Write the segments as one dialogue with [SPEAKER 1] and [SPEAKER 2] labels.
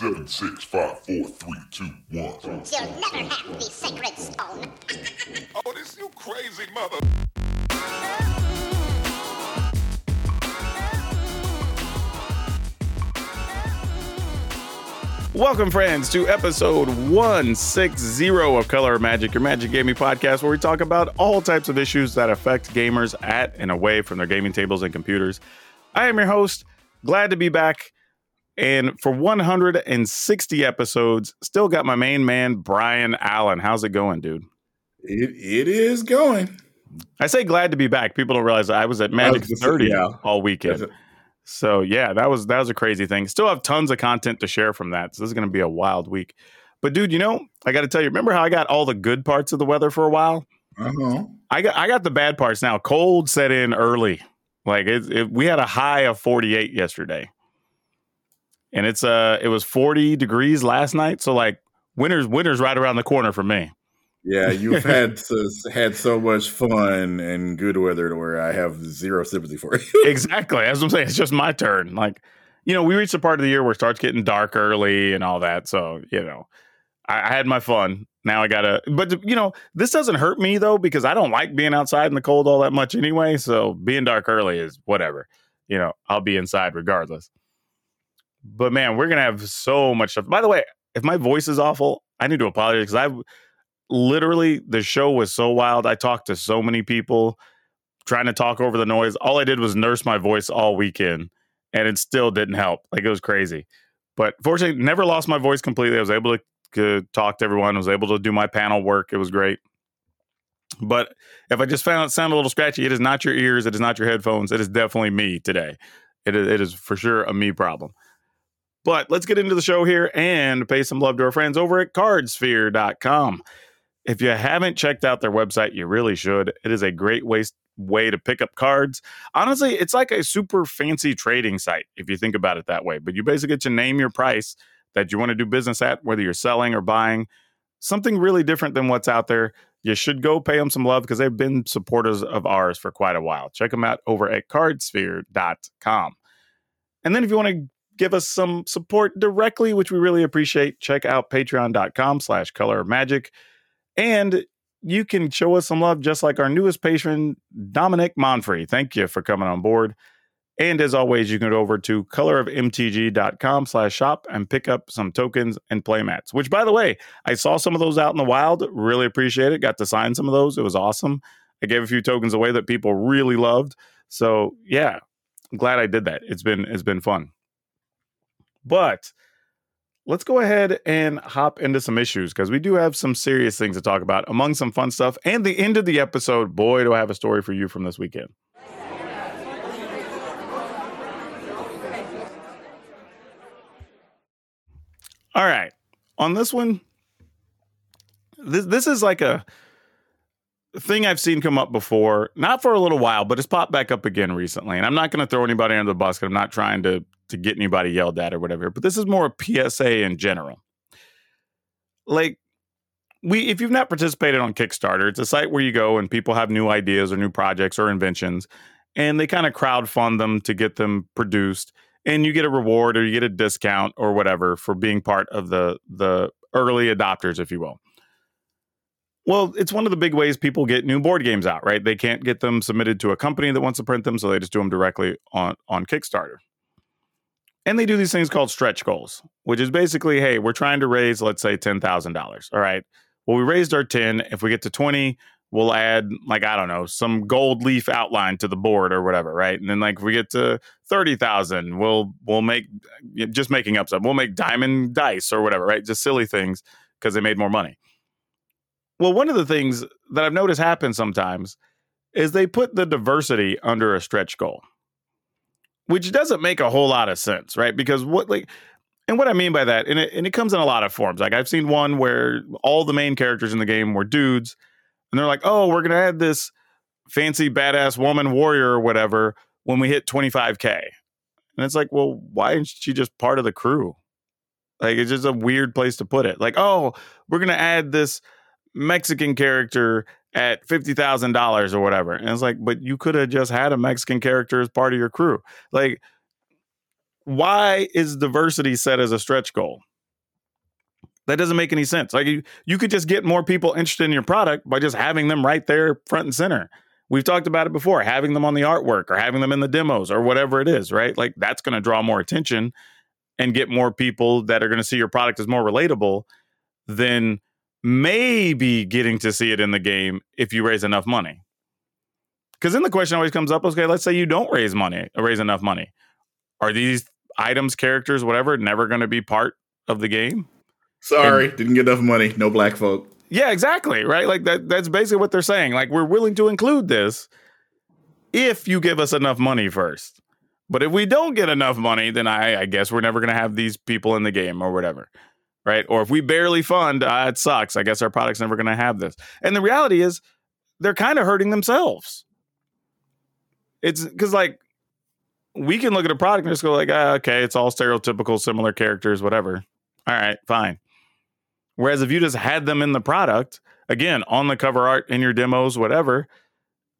[SPEAKER 1] Seven, six, five, four, three, two, one.
[SPEAKER 2] You'll never have the sacred stone.
[SPEAKER 1] Oh, this you crazy mother.
[SPEAKER 3] Welcome, friends, to episode 160 of Color of Magic, your Magic Gaming podcast, where we talk about all types of issues that affect gamers at and away from their gaming tables and computers. I am your host. Glad to be back. And for 160 episodes, still got my main man, Brian Allen. How's it going, dude?
[SPEAKER 4] It it is going.
[SPEAKER 3] I say glad to be back. People don't realize I was at Magic
[SPEAKER 4] was gonna say,
[SPEAKER 3] 30
[SPEAKER 4] yeah.
[SPEAKER 3] all weekend. So yeah, that was that was a crazy thing. Still have tons of content to share from that. So this is going to be a wild week. But dude, you know, I got to tell you, remember how I got all the good parts of the weather for a while?
[SPEAKER 4] Uh-huh.
[SPEAKER 3] I got I got the bad parts now. Cold set in early. Like it, it we had a high of 48 yesterday. And it's uh it was 40 degrees last night, so like winter's winter's right around the corner for me.
[SPEAKER 4] Yeah, you've had to, had so much fun and good weather to where I have zero sympathy for you.
[SPEAKER 3] exactly. As I'm saying, it's just my turn. Like, you know, we reached the part of the year where it starts getting dark early and all that. So, you know, I, I had my fun. Now I gotta, but you know, this doesn't hurt me though because I don't like being outside in the cold all that much anyway. So being dark early is whatever. You know, I'll be inside regardless. But man, we're gonna have so much stuff. By the way, if my voice is awful, I need to apologize because I literally the show was so wild. I talked to so many people trying to talk over the noise. All I did was nurse my voice all weekend, and it still didn't help. Like it was crazy. But fortunately, never lost my voice completely. I was able to, to talk to everyone. I was able to do my panel work. It was great. But if I just found it sound a little scratchy, it is not your ears. It is not your headphones. It is definitely me today. It is, it is for sure a me problem. But let's get into the show here and pay some love to our friends over at cardsphere.com. If you haven't checked out their website, you really should. It is a great way, way to pick up cards. Honestly, it's like a super fancy trading site if you think about it that way. But you basically get to name your price that you want to do business at, whether you're selling or buying something really different than what's out there. You should go pay them some love because they've been supporters of ours for quite a while. Check them out over at cardsphere.com. And then if you want to give us some support directly, which we really appreciate, check out patreon.com slash color magic. And you can show us some love just like our newest patron, Dominic Monfrey. Thank you for coming on board. And as always, you can go over to colorofmtg.com slash shop and pick up some tokens and playmats, which by the way, I saw some of those out in the wild. Really appreciate it. Got to sign some of those. It was awesome. I gave a few tokens away that people really loved. So yeah, I'm glad I did that. It's been it's been fun. But let's go ahead and hop into some issues because we do have some serious things to talk about among some fun stuff. And the end of the episode, boy, do I have a story for you from this weekend. All right. On this one, this this is like a thing I've seen come up before, not for a little while, but it's popped back up again recently. And I'm not going to throw anybody under the bus because I'm not trying to to get anybody yelled at or whatever. But this is more a PSA in general. Like we, if you've not participated on Kickstarter, it's a site where you go and people have new ideas or new projects or inventions, and they kind of crowd fund them to get them produced, and you get a reward or you get a discount or whatever for being part of the the early adopters, if you will. Well, it's one of the big ways people get new board games out, right? They can't get them submitted to a company that wants to print them, so they just do them directly on on Kickstarter. And they do these things called stretch goals, which is basically, hey, we're trying to raise, let's say, ten thousand dollars. All right. Well, we raised our ten. If we get to twenty, we'll add like I don't know some gold leaf outline to the board or whatever, right? And then like if we get to thirty thousand, we'll we'll make just making up stuff. We'll make diamond dice or whatever, right? Just silly things because they made more money. Well, one of the things that I've noticed happen sometimes is they put the diversity under a stretch goal, which doesn't make a whole lot of sense, right? Because what like and what I mean by that, and it, and it comes in a lot of forms. Like I've seen one where all the main characters in the game were dudes, and they're like, "Oh, we're gonna add this fancy badass woman warrior or whatever when we hit 25k," and it's like, well, why isn't she just part of the crew? Like it's just a weird place to put it. Like, oh, we're gonna add this Mexican character at fifty thousand dollars or whatever, and it's like, but you could have just had a Mexican character as part of your crew. Like, why is diversity set as a stretch goal? That doesn't make any sense. Like you, you could just get more people interested in your product by just having them right there front and center. We've talked about it before, having them on the artwork or having them in the demos or whatever it is, right? Like that's going to draw more attention and get more people that are going to see your product as more relatable than maybe getting to see it in the game if you raise enough money. Because then the question always comes up okay, let's say you don't raise money, raise enough money. Are these items, characters, whatever, never going to be part of the game?
[SPEAKER 4] Sorry, and, didn't get enough money. No black folk.
[SPEAKER 3] Yeah, exactly. Right. Like that. That's basically what they're saying. Like we're willing to include this if you give us enough money first. But if we don't get enough money, then I, I guess we're never going to have these people in the game or whatever. Right. Or if we barely fund, uh, it sucks. I guess our product's never going to have this. And the reality is, they're kind of hurting themselves. It's because, like, we can look at a product and just go, like, ah, okay, it's all stereotypical, similar characters, whatever. All right, fine. Whereas if you just had them in the product, again, on the cover art in your demos, whatever,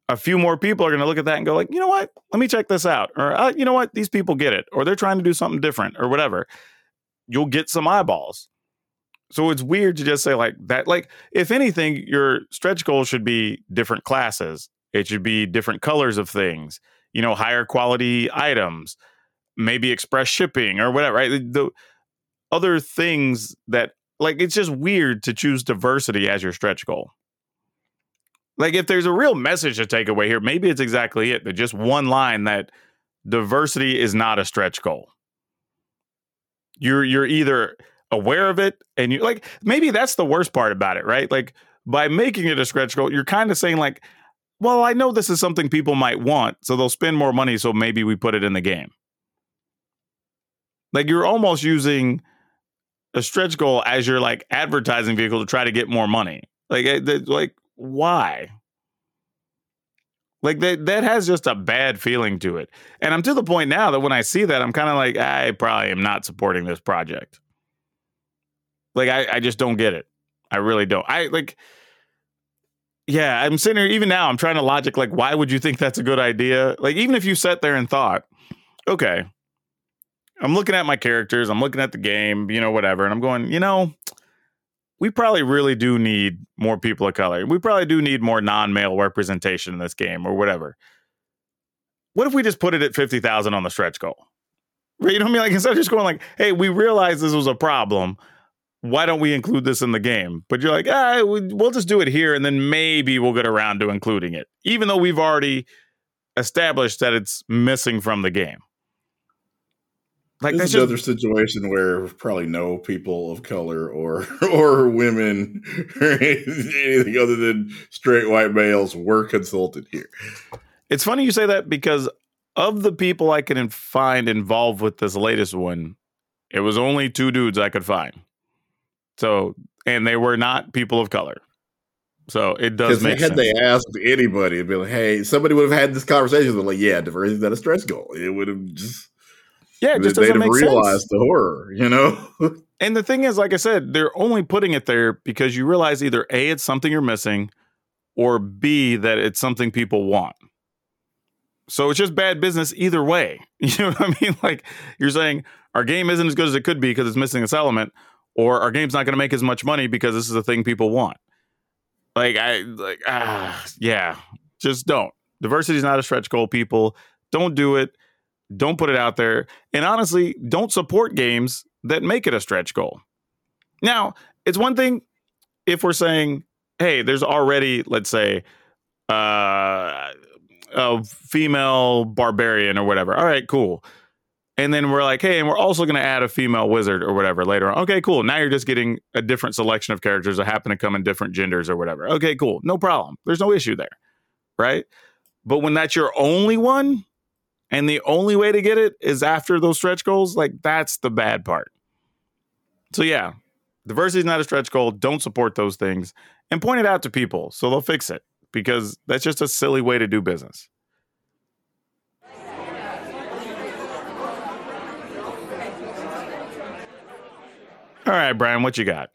[SPEAKER 3] a few more people are going to look at that and go like, you know what? Let me check this out. Or uh, you know what? These people get it. Or they're trying to do something different or whatever. You'll get some eyeballs. So it's weird to just say like that. Like, if anything, your stretch goal should be different classes. It should be different colors of things, you know, higher quality items, maybe express shipping or whatever, right? The other things that like it's just weird to choose diversity as your stretch goal. Like if there's a real message to take away here, maybe it's exactly it. but just one line that diversity is not a stretch goal. You're you're either aware of it and you like maybe that's the worst part about it, right? Like by making it a stretch goal, you're kind of saying like, well, I know this is something people might want, so they'll spend more money, so maybe we put it in the game. Like you're almost using a stretch goal as your like advertising vehicle to try to get more money. Like eh, like why? Like that that has just a bad feeling to it. And I'm to the point now that when I see that, I'm kind of like, I probably am not supporting this project. Like I, I just don't get it. I really don't. I like yeah, I'm sitting here even now, I'm trying to logic like why would you think that's a good idea? Like even if you sat there and thought, okay, I'm looking at my characters, I'm looking at the game, you know, whatever, and I'm going, you know, we probably really do need more people of color. We probably do need more non-male representation in this game or whatever. What if we just put it at 50,000 on the stretch goal? Right? You know what I mean? Like instead of just going like, hey, we realize this was a problem. Why don't we include this in the game? But you're like, ah, we'll just do it here and then maybe we'll get around to including it. Even though we've already established that it's missing from the game.
[SPEAKER 4] Like this that's another just, situation where probably no people of color or or women or anything other than straight white males were consulted here.
[SPEAKER 3] It's funny you say that because of the people I can find involved with this latest one, it was only two dudes I could find. So, and they were not people of color. So it does make
[SPEAKER 4] had
[SPEAKER 3] sense.
[SPEAKER 4] they asked anybody, it'd be like, "Hey, somebody would have had this conversation." They're like, "Yeah, diversity is not a stretch goal." It would have just
[SPEAKER 3] yeah, it just doesn't make
[SPEAKER 4] realized the horror, you know.
[SPEAKER 3] and the thing is, like I said, they're only putting it there because you realize either a it's something you're missing, or b that it's something people want. So it's just bad business either way. You know what I mean? Like you're saying our game isn't as good as it could be because it's missing this element, or our game's not going to make as much money because this is the thing people want. Like I like ah yeah, just don't. Diversity is not a stretch goal. People don't do it don't put it out there. And honestly, don't support games that make it a stretch goal. Now, it's one thing if we're saying, hey, there's already, let's say, uh, a female barbarian or whatever. All right, cool. And then we're like, hey, and we're also going to add a female wizard or whatever later on. Okay, cool. Now you're just getting a different selection of characters that happen to come in different genders or whatever. Okay, cool. No problem. There's no issue there. Right. But when that's your only one, and the only way to get it is after those stretch goals, like that's the bad part. So yeah, diversity is not a stretch goal. Don't support those things and point it out to people so they'll fix it because that's just a silly way to do business. All right, Brian, what you got?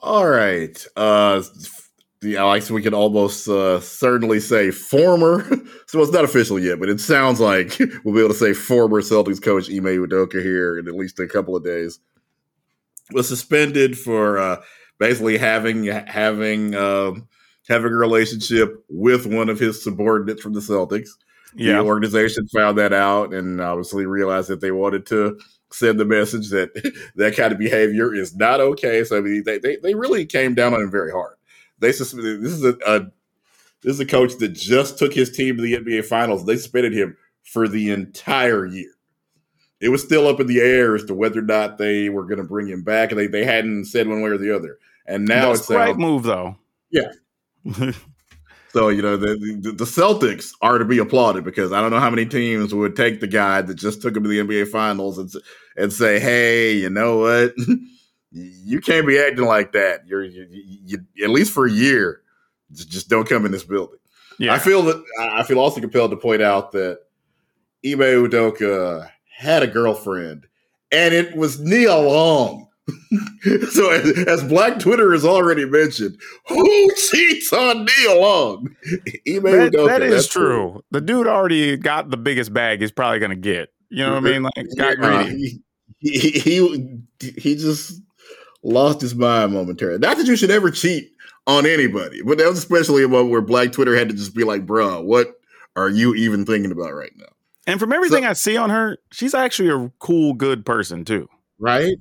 [SPEAKER 4] All right. Uh yeah, I guess we can almost uh, certainly say former. so it's not official yet, but it sounds like we'll be able to say former Celtics coach Ime Udoka here in at least a couple of days. was suspended for uh, basically having having um, having a relationship with one of his subordinates from the Celtics. Yeah. The organization found that out and obviously realized that they wanted to send the message that that kind of behavior is not okay. So I mean, they they, they really came down on him very hard. They suspended. This is a, a this is a coach that just took his team to the NBA Finals. They suspended him for the entire year. It was still up in the air as to whether or not they were going to bring him back, and they, they hadn't said one way or the other. And now That's
[SPEAKER 3] it's the right move, though.
[SPEAKER 4] Yeah. so you know the, the, the Celtics are to be applauded because I don't know how many teams would take the guy that just took him to the NBA Finals and and say, "Hey, you know what? you can't be acting like that. You're you, you, at least for a year. Just don't come in this building." Yeah. I feel that I feel also compelled to point out that Ime Udoka had a girlfriend, and it was Nia Long. so as, as, Black Twitter has already mentioned, who cheats on Nia Long?
[SPEAKER 3] that, that is true. true. The dude already got the biggest bag he's probably going to get. You know what I mean? Like got greedy.
[SPEAKER 4] he, he, he he just lost his mind momentarily. Not that you should ever cheat on anybody, but that was especially a moment where Black Twitter had to just be like, "Bro, what are you even thinking about right now?"
[SPEAKER 3] And from everything so, I see on her, she's actually a cool, good person too.
[SPEAKER 4] Right?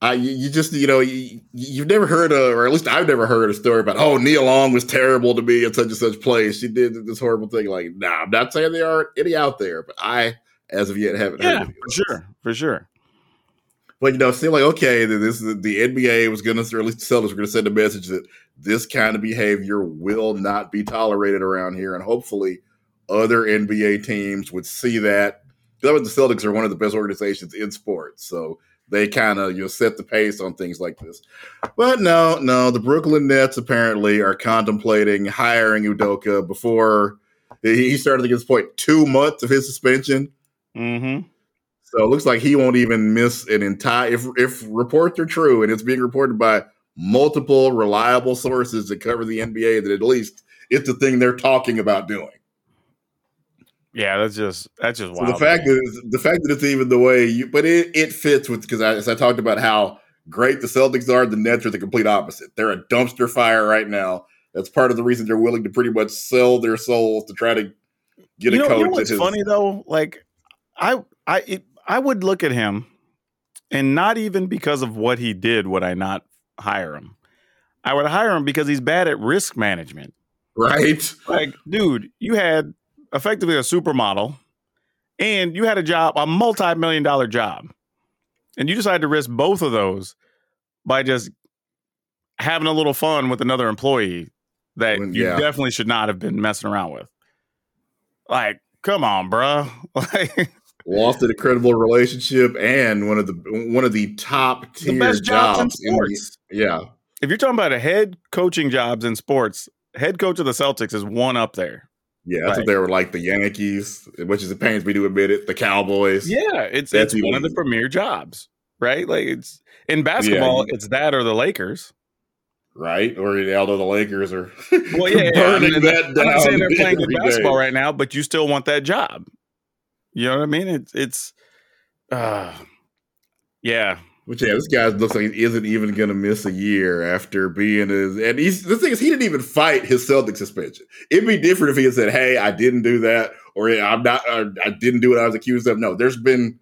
[SPEAKER 4] I you, you just you know you, you've never heard of, or at least I've never heard a story about oh Nia Long was terrible to me at such and such place. She did this horrible thing. Like, nah, I'm not saying there aren't any out there, but I, as of yet, haven't
[SPEAKER 3] yeah, heard. for sure, for sure.
[SPEAKER 4] But you know, seem like okay, this is the NBA was going to, least the Celtics were going to send a message that this kind of behavior will not be tolerated around here, and hopefully, other NBA teams would see that. The Celtics are one of the best organizations in sports, so they kind of you know set the pace on things like this. But no, no, the Brooklyn Nets apparently are contemplating hiring Udoka before he started this point two months of his suspension.
[SPEAKER 3] Mm-hmm.
[SPEAKER 4] So it looks like he won't even miss an entire. If if reports are true and it's being reported by multiple reliable sources that cover the NBA, that at least it's the thing they're talking about doing.
[SPEAKER 3] Yeah, that's just that's just so
[SPEAKER 4] wild. the fact that the fact that it's even the way you, but it it fits with because as I talked about how great the Celtics are, the Nets are the complete opposite. They're a dumpster fire right now. That's part of the reason they're willing to pretty much sell their souls to try to get you a know, coach. You know
[SPEAKER 3] what's funny though? Like I I it, I would look at him, and not even because of what he did would I not hire him. I would hire him because he's bad at risk management.
[SPEAKER 4] Right.
[SPEAKER 3] Like, dude, you had effectively a supermodel, and you had a job, a multi-million dollar job, and you decided to risk both of those by just having a little fun with another employee that you yeah. definitely should not have been messing around with. Like, come on, bro. Like,
[SPEAKER 4] lost an incredible relationship and one of the one of the top tier the jobs, jobs in sports. In the, yeah.
[SPEAKER 3] If you're talking about a head coaching jobs in sports, head coach of the Celtics is one up there.
[SPEAKER 4] Yeah, that's right. what they were like the Yankees, which is it pains me to admit it. The Cowboys.
[SPEAKER 3] Yeah, it's that's it's one of the premier jobs, right? Like it's in basketball, yeah. it's that or the Lakers,
[SPEAKER 4] right? Or although the Lakers are
[SPEAKER 3] well, yeah, burning yeah, that down. I'm not saying they're playing good basketball right now, but you still want that job. You know what I mean? It's it's, uh, yeah.
[SPEAKER 4] But yeah, this guy looks like he isn't even going to miss a year after being his. And he's the thing is, he didn't even fight his Celtic suspension. It'd be different if he had said, "Hey, I didn't do that," or "I'm not," or, "I didn't do what I was accused of." No, there's been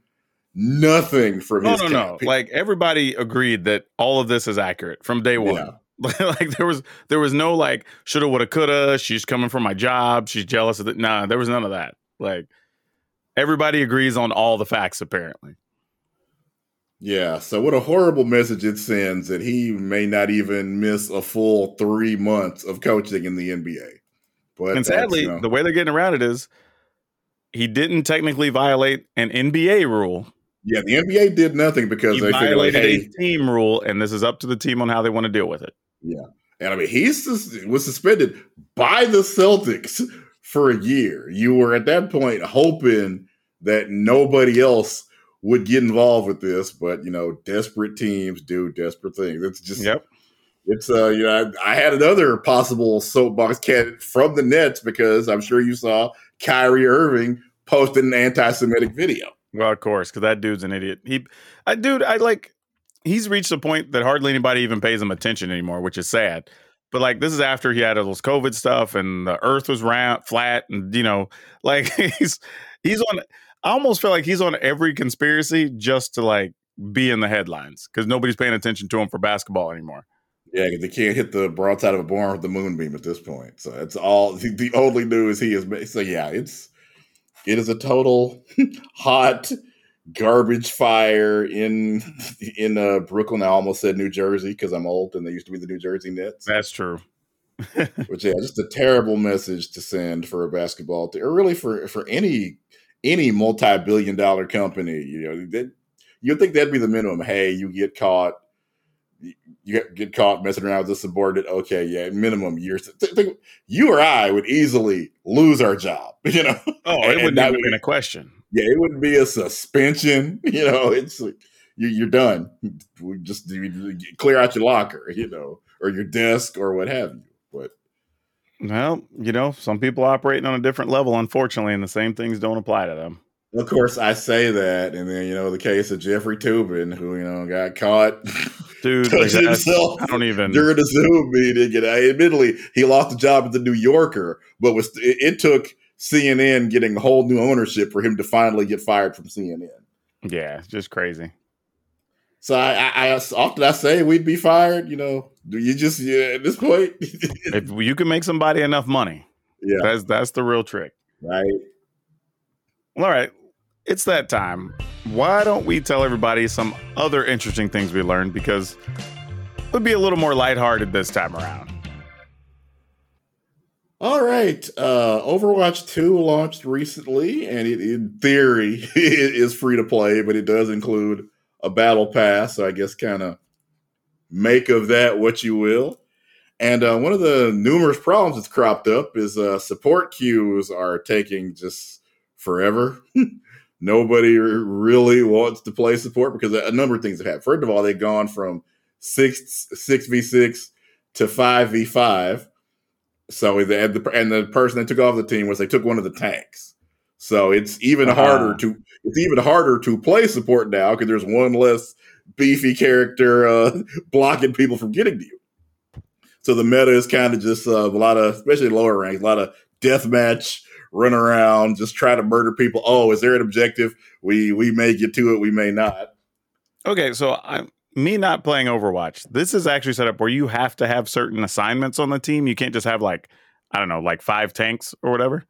[SPEAKER 4] nothing from
[SPEAKER 3] no,
[SPEAKER 4] his.
[SPEAKER 3] No, no, no. Like everybody agreed that all of this is accurate from day one. Yeah. like there was there was no like shoulda woulda coulda. She's coming for my job. She's jealous of it. Nah, there was none of that. Like everybody agrees on all the facts apparently.
[SPEAKER 4] Yeah, so what a horrible message it sends that he may not even miss a full three months of coaching in the NBA.
[SPEAKER 3] But and sadly, you know, the way they're getting around it is he didn't technically violate an NBA rule.
[SPEAKER 4] Yeah, the NBA did nothing because he they violated like, hey,
[SPEAKER 3] a team rule, and this is up to the team on how they want to deal with it.
[SPEAKER 4] Yeah, and I mean he was suspended by the Celtics for a year. You were at that point hoping that nobody else would get involved with this, but you know, desperate teams do desperate things. It's just
[SPEAKER 3] yep.
[SPEAKER 4] It's uh, you know, I, I had another possible soapbox candidate from the Nets because I'm sure you saw Kyrie Irving posted an anti-Semitic video.
[SPEAKER 3] Well, of course, because that dude's an idiot. He, I dude, I like. he's reached a point that hardly anybody even pays him attention anymore, which is sad. But like this is after he had all those COVID stuff and the earth was round flat and you know, like he's he's on I almost feel like he's on every conspiracy just to like be in the headlines because nobody's paying attention to him for basketball anymore.
[SPEAKER 4] Yeah, they can't hit the broadside of a barn with the moonbeam at this point. So it's all the only news he is. So yeah, it's it is a total hot garbage fire in in uh, Brooklyn. I almost said New Jersey because I'm old and they used to be the New Jersey Nets.
[SPEAKER 3] That's true.
[SPEAKER 4] Which yeah, just a terrible message to send for a basketball team, or really for for any any multi billion dollar company. You know, that you'd think that'd be the minimum. Hey, you get caught. You get, get caught messing around with a subordinate. Okay, yeah, minimum years. Think, you or I would easily lose our job. You know.
[SPEAKER 3] Oh, it wouldn't even be a question
[SPEAKER 4] yeah, it wouldn't be a suspension. You know, it's like you, are done. We just you clear out your locker, you know, or your desk or what have you. But
[SPEAKER 3] well, you know, some people operating on a different level, unfortunately, and the same things don't apply to them.
[SPEAKER 4] Of course, I say that, and then you know the case of Jeffrey Toobin, who you know got caught,
[SPEAKER 3] dude, himself I don't even
[SPEAKER 4] during the Zoom meeting. And I, admittedly, he lost the job at the New Yorker, but was it, it took CNN getting a whole new ownership for him to finally get fired from CNN.
[SPEAKER 3] Yeah, just crazy.
[SPEAKER 4] So I, I, I often I say we'd be fired. You know, do you just yeah, at this point?
[SPEAKER 3] if you can make somebody enough money, yeah, that's that's the real trick,
[SPEAKER 4] right?
[SPEAKER 3] All right, it's that time. Why don't we tell everybody some other interesting things we learned because it would be a little more lighthearted this time around.
[SPEAKER 4] All right. Uh, Overwatch 2 launched recently, and it, in theory, it is free to play, but it does include a battle pass. So I guess kind of make of that what you will. And uh, one of the numerous problems that's cropped up is uh, support queues are taking just forever. Nobody really wants to play support because a number of things have happened. First of all, they've gone from six six v six to five v five so the, and the and the person that took off the team was they took one of the tanks. So it's even uh-huh. harder to it's even harder to play support now because there's one less beefy character uh, blocking people from getting to you. So the meta is kind of just uh, a lot of, especially lower ranks, a lot of deathmatch run around, just try to murder people. Oh, is there an objective? We we may get to it, we may not.
[SPEAKER 3] Okay, so I'm me not playing Overwatch, this is actually set up where you have to have certain assignments on the team. You can't just have like, I don't know, like five tanks or whatever.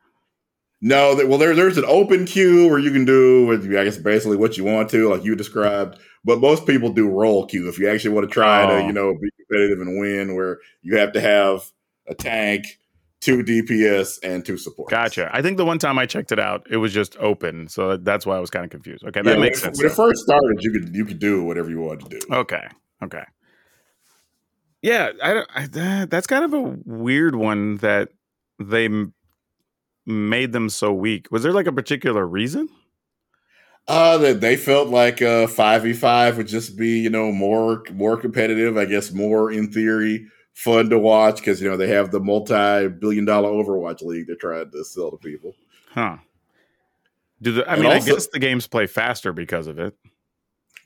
[SPEAKER 4] No, well, there, there's an open queue where you can do, I guess, basically what you want to, like you described. But most people do roll queue if you actually want to try oh. to, you oh. know, be competitive and win, where you have to have a tank, two DPS and two support.
[SPEAKER 3] Gotcha. I think the one time I checked it out, it was just open, so that's why I was kind of confused. Okay, that yeah, makes
[SPEAKER 4] when,
[SPEAKER 3] sense.
[SPEAKER 4] When it first started, you could you could do whatever you wanted to do.
[SPEAKER 3] Okay. Okay. Yeah, I, I that's kind of a weird one that they m- made them so weak. Was there like a particular reason?
[SPEAKER 4] Uh, that they felt like uh five v five would just be you know more more competitive. I guess more in theory fun to watch because you know they have the multi-billion-dollar Overwatch league they're trying to sell to people.
[SPEAKER 3] Huh? Do the, I and mean? Also, I guess the games play faster because of it.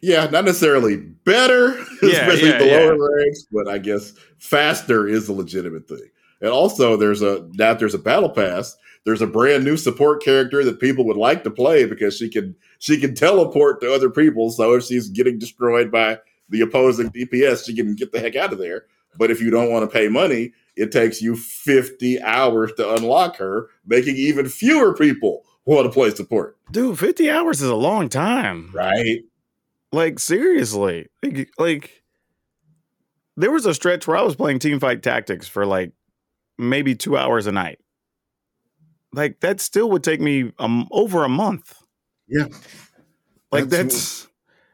[SPEAKER 4] Yeah, not necessarily better, yeah, especially yeah, the lower yeah. ranks, but I guess faster is a legitimate thing. And also, there's a now there's a battle pass. There's a brand new support character that people would like to play because she can she can teleport to other people. So if she's getting destroyed by the opposing DPS, she can get the heck out of there. But if you don't want to pay money, it takes you 50 hours to unlock her, making even fewer people want to play support.
[SPEAKER 3] Dude, 50 hours is a long time.
[SPEAKER 4] Right.
[SPEAKER 3] Like, seriously. Like, like there was a stretch where I was playing team fight tactics for like maybe two hours a night. Like, that still would take me um, over a month.
[SPEAKER 4] Yeah.
[SPEAKER 3] Like, that's.
[SPEAKER 4] That's,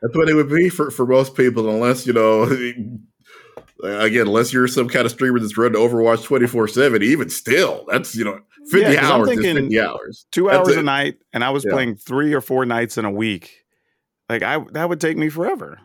[SPEAKER 4] that's what it would be for, for most people, unless, you know, again, unless you're some kind of streamer that's running Overwatch 24 7, even still, that's, you know, 50 yeah, hours is 50 hours.
[SPEAKER 3] Two hours a night, and I was yeah. playing three or four nights in a week. Like, I that would take me forever.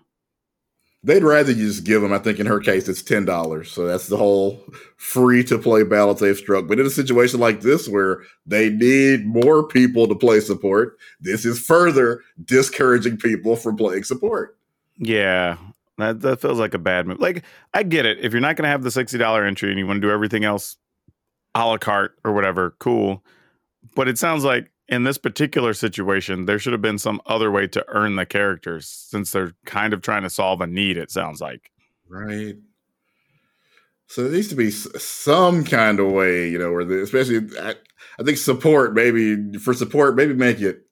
[SPEAKER 4] They'd rather you just give them, I think in her case, it's $10. So that's the whole free to play balance they've struck. But in a situation like this where they need more people to play support, this is further discouraging people from playing support.
[SPEAKER 3] Yeah, That that feels like a bad move. Like I get it. If you're not going to have the sixty dollar entry and you want to do everything else a la carte or whatever, cool. But it sounds like in this particular situation, there should have been some other way to earn the characters since they're kind of trying to solve a need. It sounds like
[SPEAKER 4] right. So there needs to be some kind of way, you know, where the, especially I, I think support maybe for support maybe make it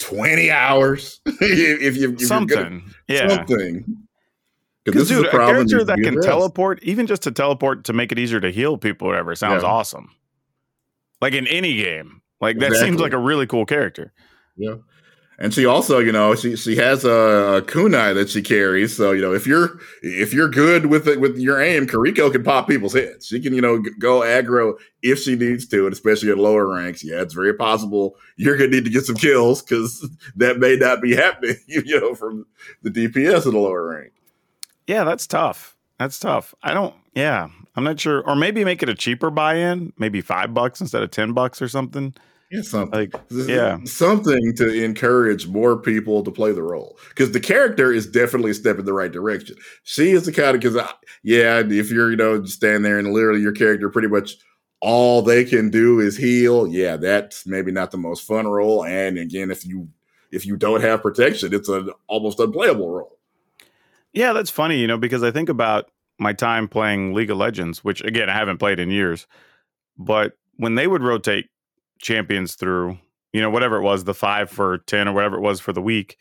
[SPEAKER 4] 20 hours if you if
[SPEAKER 3] something gonna, yeah
[SPEAKER 4] something
[SPEAKER 3] because dude a, a character that can teleport even just to teleport to make it easier to heal people or whatever sounds yeah. awesome like in any game like that exactly. seems like a really cool character
[SPEAKER 4] yeah and she also, you know, she she has a, a, kunai that she carries. So you know, if you're if you're good with it with your aim, Kiriko can pop people's heads. She can, you know, go aggro if she needs to, and especially at lower ranks. Yeah, it's very possible you're gonna need to get some kills because that may not be happening. You know, from the DPS in the lower rank.
[SPEAKER 3] Yeah, that's tough. That's tough. I don't. Yeah, I'm not sure. Or maybe make it a cheaper buy-in, maybe five bucks instead of ten bucks or something.
[SPEAKER 4] Yeah, something.
[SPEAKER 3] Like, yeah,
[SPEAKER 4] something to encourage more people to play the role because the character is definitely a step in the right direction. She is the kind of because yeah, if you're you know stand there and literally your character pretty much all they can do is heal. Yeah, that's maybe not the most fun role. And again, if you if you don't have protection, it's an almost unplayable role.
[SPEAKER 3] Yeah, that's funny, you know, because I think about my time playing League of Legends, which again I haven't played in years, but when they would rotate champions through, you know, whatever it was, the five for 10 or whatever it was for the week,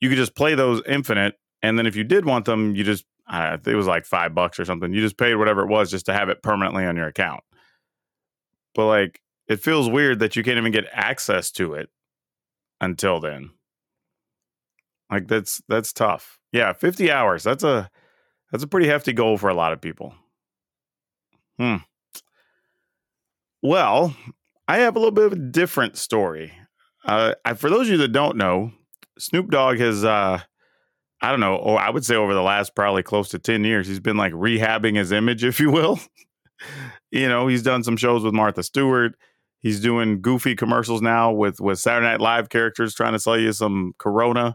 [SPEAKER 3] you could just play those infinite. And then if you did want them, you just, uh, it was like five bucks or something. You just paid whatever it was just to have it permanently on your account. But like, it feels weird that you can't even get access to it until then. Like that's that's tough. Yeah, 50 hours. That's a that's a pretty hefty goal for a lot of people. Hmm. Well, I have a little bit of a different story. Uh, I, for those of you that don't know, Snoop Dogg has, uh, I don't know, or I would say over the last probably close to 10 years, he's been like rehabbing his image, if you will. you know, he's done some shows with Martha Stewart. He's doing goofy commercials now with with Saturday Night Live characters trying to sell you some Corona.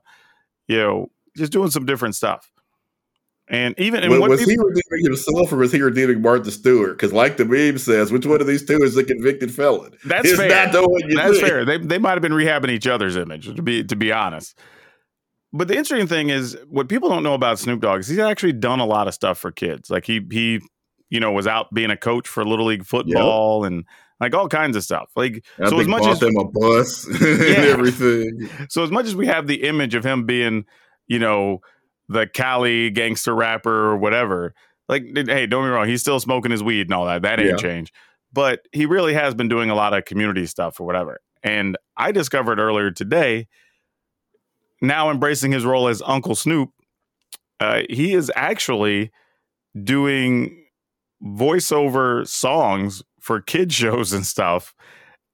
[SPEAKER 3] You know, just doing some different stuff. And even and
[SPEAKER 4] was, was people, he redeeming himself or was he redeeming Martha Stewart? Because, like the meme says, which one of these two is a convicted felon?
[SPEAKER 3] That's it's fair. That's think. fair. They they might have been rehabbing each other's image, to be to be honest. But the interesting thing is, what people don't know about Snoop Dogg is he's actually done a lot of stuff for kids. Like he he, you know, was out being a coach for little league football yep. and like all kinds of stuff. Like
[SPEAKER 4] I so, as much as them a bus and everything.
[SPEAKER 3] So as much as we have the image of him being, you know the Cali gangster rapper or whatever. Like, hey, don't be wrong, he's still smoking his weed and all that. That ain't yeah. changed. But he really has been doing a lot of community stuff or whatever. And I discovered earlier today, now embracing his role as Uncle Snoop, uh, he is actually doing voiceover songs for kid shows and stuff.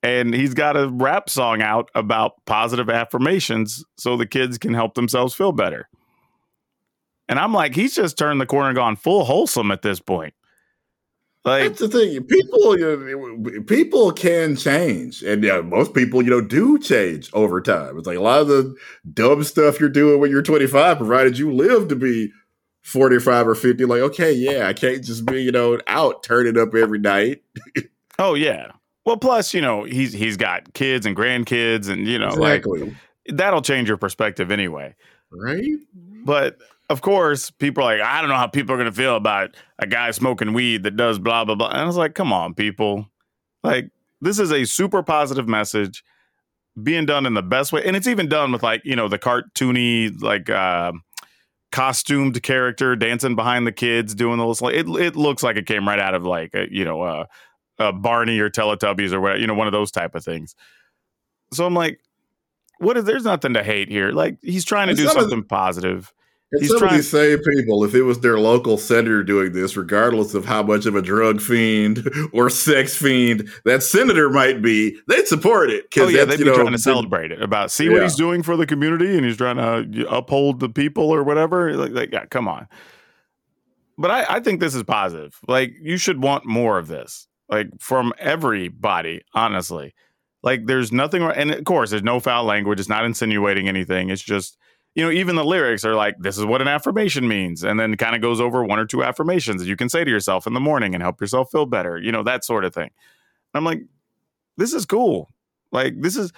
[SPEAKER 3] And he's got a rap song out about positive affirmations so the kids can help themselves feel better. And I'm like, he's just turned the corner and gone full wholesome at this point.
[SPEAKER 4] Like, That's the thing. People, you know, people can change, and yeah, most people, you know, do change over time. It's like a lot of the dumb stuff you're doing when you're 25, provided you live to be 45 or 50. Like, okay, yeah, I can't just be, you know, out turning up every night.
[SPEAKER 3] oh yeah. Well, plus, you know, he's he's got kids and grandkids, and you know, exactly. like that'll change your perspective anyway,
[SPEAKER 4] right?
[SPEAKER 3] But of course, people are like, I don't know how people are going to feel about a guy smoking weed that does blah, blah, blah. And I was like, come on, people. Like, this is a super positive message being done in the best way. And it's even done with, like, you know, the cartoony, like, uh, costumed character dancing behind the kids doing those. Like, it, it looks like it came right out of, like, a, you know, uh, uh, Barney or Teletubbies or whatever, you know, one of those type of things. So I'm like, what is there's nothing to hate here. Like, he's trying to do something positive
[SPEAKER 4] He's some trying- of these same people, if it was their local senator doing this, regardless of how much of a drug fiend or sex fiend that senator might be, they'd support it.
[SPEAKER 3] Oh yeah, they'd be know, trying to celebrate it about see yeah. what he's doing for the community, and he's trying to uphold the people or whatever. Like, like yeah, come on. But I, I think this is positive. Like you should want more of this, like from everybody. Honestly, like there's nothing, and of course, there's no foul language. It's not insinuating anything. It's just you know, even the lyrics are like, this is what an affirmation means. And then kind of goes over one or two affirmations that you can say to yourself in the morning and help yourself feel better, you know, that sort of thing. I'm like, this is cool. Like, this is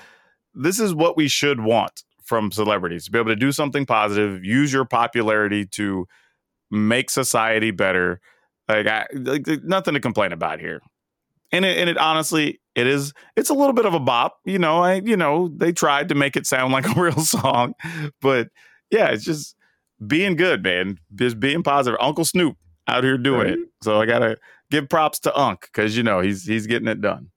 [SPEAKER 3] this is what we should want from celebrities to be able to do something positive, use your popularity to make society better. Like, I, like nothing to complain about here. And it, and it honestly, it is. It's a little bit of a bop, you know. I, you know, they tried to make it sound like a real song, but yeah, it's just being good, man. Just being positive. Uncle Snoop out here doing right. it. So I gotta give props to Unc because you know he's he's getting it done.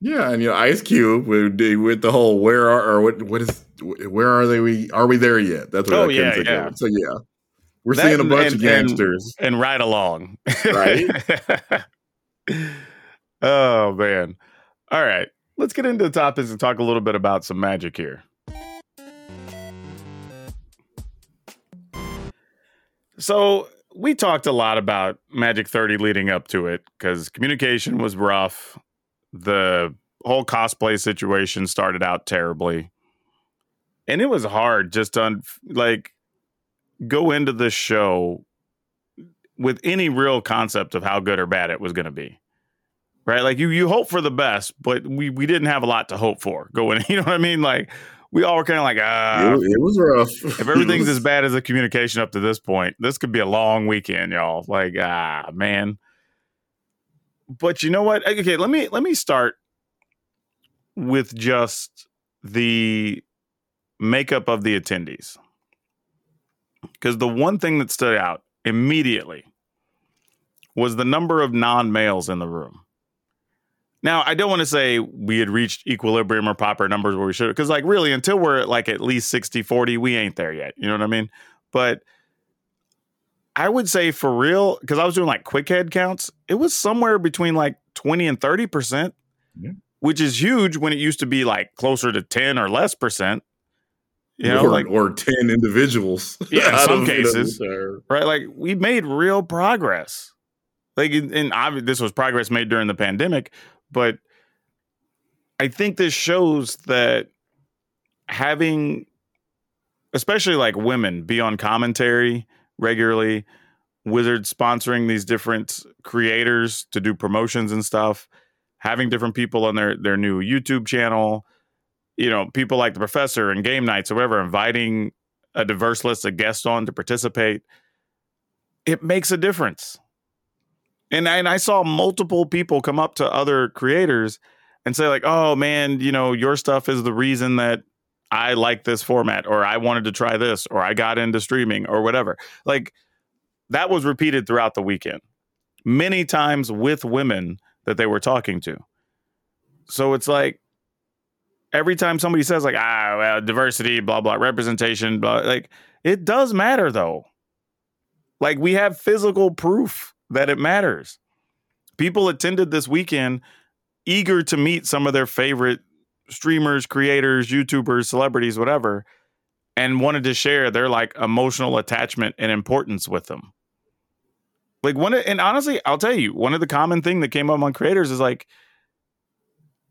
[SPEAKER 4] Yeah, and you know, Ice Cube with, with the whole where are or what what is where are they? We are we there yet? That's what oh, I yeah, yeah. Of. So yeah, we're that seeing a bunch and, of gangsters
[SPEAKER 3] and, and ride along, right? oh man! All right, let's get into the topics and talk a little bit about some magic here. So we talked a lot about Magic 30 leading up to it because communication was rough the whole cosplay situation started out terribly. And it was hard just to like go into the show with any real concept of how good or bad it was going to be. Right? Like you you hope for the best, but we we didn't have a lot to hope for going, you know what I mean? Like we all were kind of like, ah,
[SPEAKER 4] it, it, was rough.
[SPEAKER 3] if everything's as bad as the communication up to this point, this could be a long weekend, y'all. Like, ah, man but you know what? Okay, let me let me start with just the makeup of the attendees. Because the one thing that stood out immediately was the number of non males in the room. Now, I don't want to say we had reached equilibrium or proper numbers where we should, because, like, really, until we're at like at least 60 40, we ain't there yet. You know what I mean? But I would say for real, because I was doing like quick head counts, it was somewhere between like 20 and 30%, yeah. which is huge when it used to be like closer to 10 or less percent.
[SPEAKER 4] You know, or, like or 10 individuals.
[SPEAKER 3] Yeah, in some cases. right. Like we made real progress. Like, and obviously, this was progress made during the pandemic, but I think this shows that having, especially like women, be on commentary regularly. Wizard sponsoring these different creators to do promotions and stuff, having different people on their their new YouTube channel, you know, people like the professor and game nights or whatever, inviting a diverse list of guests on to participate. It makes a difference. And I, and I saw multiple people come up to other creators and say like, "Oh man, you know, your stuff is the reason that I like this format or I wanted to try this or I got into streaming or whatever. Like that was repeated throughout the weekend. Many times with women that they were talking to. So it's like every time somebody says like ah well, diversity blah blah representation blah like it does matter though. Like we have physical proof that it matters. People attended this weekend eager to meet some of their favorite streamers, creators, YouTubers, celebrities, whatever, and wanted to share their like emotional attachment and importance with them. Like one, and honestly, I'll tell you, one of the common thing that came up on creators is like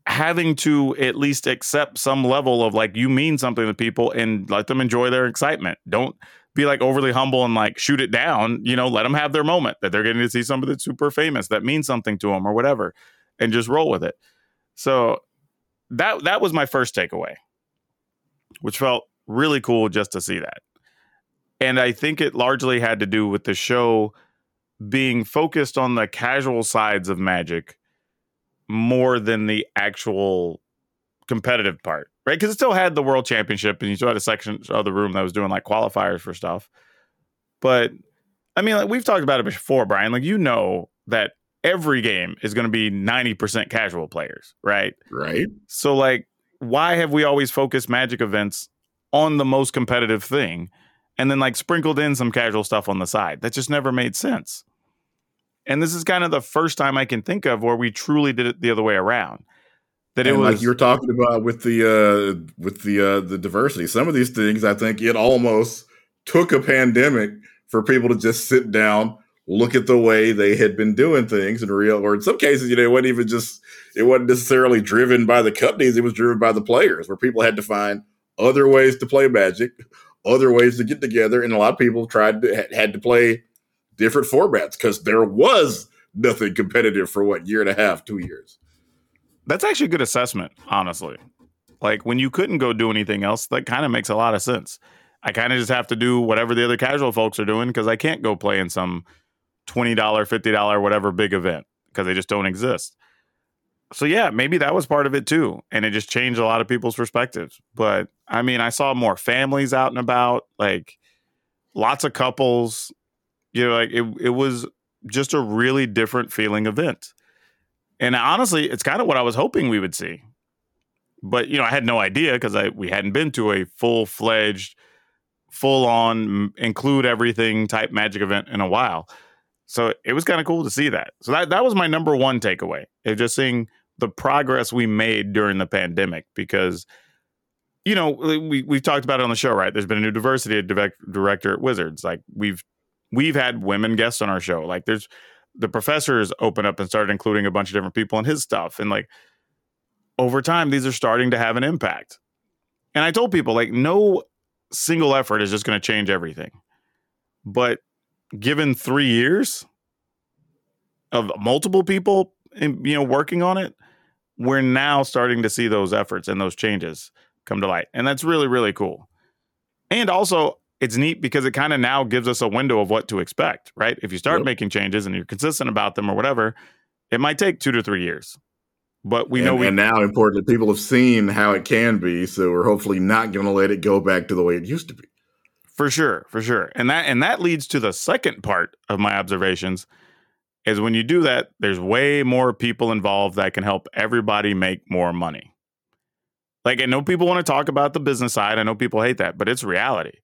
[SPEAKER 3] having to at least accept some level of like you mean something to people and let them enjoy their excitement. Don't be like overly humble and like shoot it down. You know, let them have their moment that they're getting to see somebody that's super famous that means something to them or whatever, and just roll with it. So that that was my first takeaway, which felt really cool just to see that. And I think it largely had to do with the show being focused on the casual sides of magic more than the actual competitive part, right? Because it still had the world championship and you still had a section of the room that was doing like qualifiers for stuff. But I mean, like we've talked about it before, Brian. Like you know that every game is going to be 90% casual players, right?
[SPEAKER 4] Right.
[SPEAKER 3] So, like, why have we always focused magic events on the most competitive thing and then, like, sprinkled in some casual stuff on the side? That just never made sense. And this is kind of the first time I can think of where we truly did it the other way around.
[SPEAKER 4] That and it was like you were talking about with the uh with the uh the diversity. Some of these things I think it almost took a pandemic for people to just sit down look at the way they had been doing things in real, or in some cases, you know, it wasn't even just, it wasn't necessarily driven by the companies, it was driven by the players, where people had to find other ways to play Magic, other ways to get together, and a lot of people tried to had to play different formats because there was nothing competitive for what year and a half, two years.
[SPEAKER 3] That's actually a good assessment, honestly. Like when you couldn't go do anything else, that kind of makes a lot of sense. I kind of just have to do whatever the other casual folks are doing because I can't go play in some $20, $50, whatever big event because they just don't exist. So yeah, maybe that was part of it too. And it just changed a lot of people's perspectives. But I mean, I saw more families out and about, like lots of couples. You know, like it it was just a really different feeling event. And honestly, it's kind of what I was hoping we would see. But you know, I had no idea because I we hadn't been to a full fledged, full on include everything type magic event in a while. So it was kind of cool to see that. So that that was my number one takeaway. It just seeing the progress we made during the pandemic because you know we we've talked about it on the show right there's been a new diversity director at wizards like we've we've had women guests on our show like there's the professors opened up and started including a bunch of different people in his stuff and like over time these are starting to have an impact and i told people like no single effort is just going to change everything but given three years of multiple people um, you know working on it we're now starting to see those efforts and those changes come to light. And that's really, really cool. And also, it's neat because it kind of now gives us a window of what to expect, right? If you start yep. making changes and you're consistent about them or whatever, it might take two to three years. But we
[SPEAKER 4] and,
[SPEAKER 3] know we
[SPEAKER 4] and now importantly, people have seen how it can be, so we're hopefully not going to let it go back to the way it used to be.
[SPEAKER 3] For sure, for sure. And that and that leads to the second part of my observations, is when you do that, there's way more people involved that can help everybody make more money. Like, I know people want to talk about the business side. I know people hate that, but it's reality,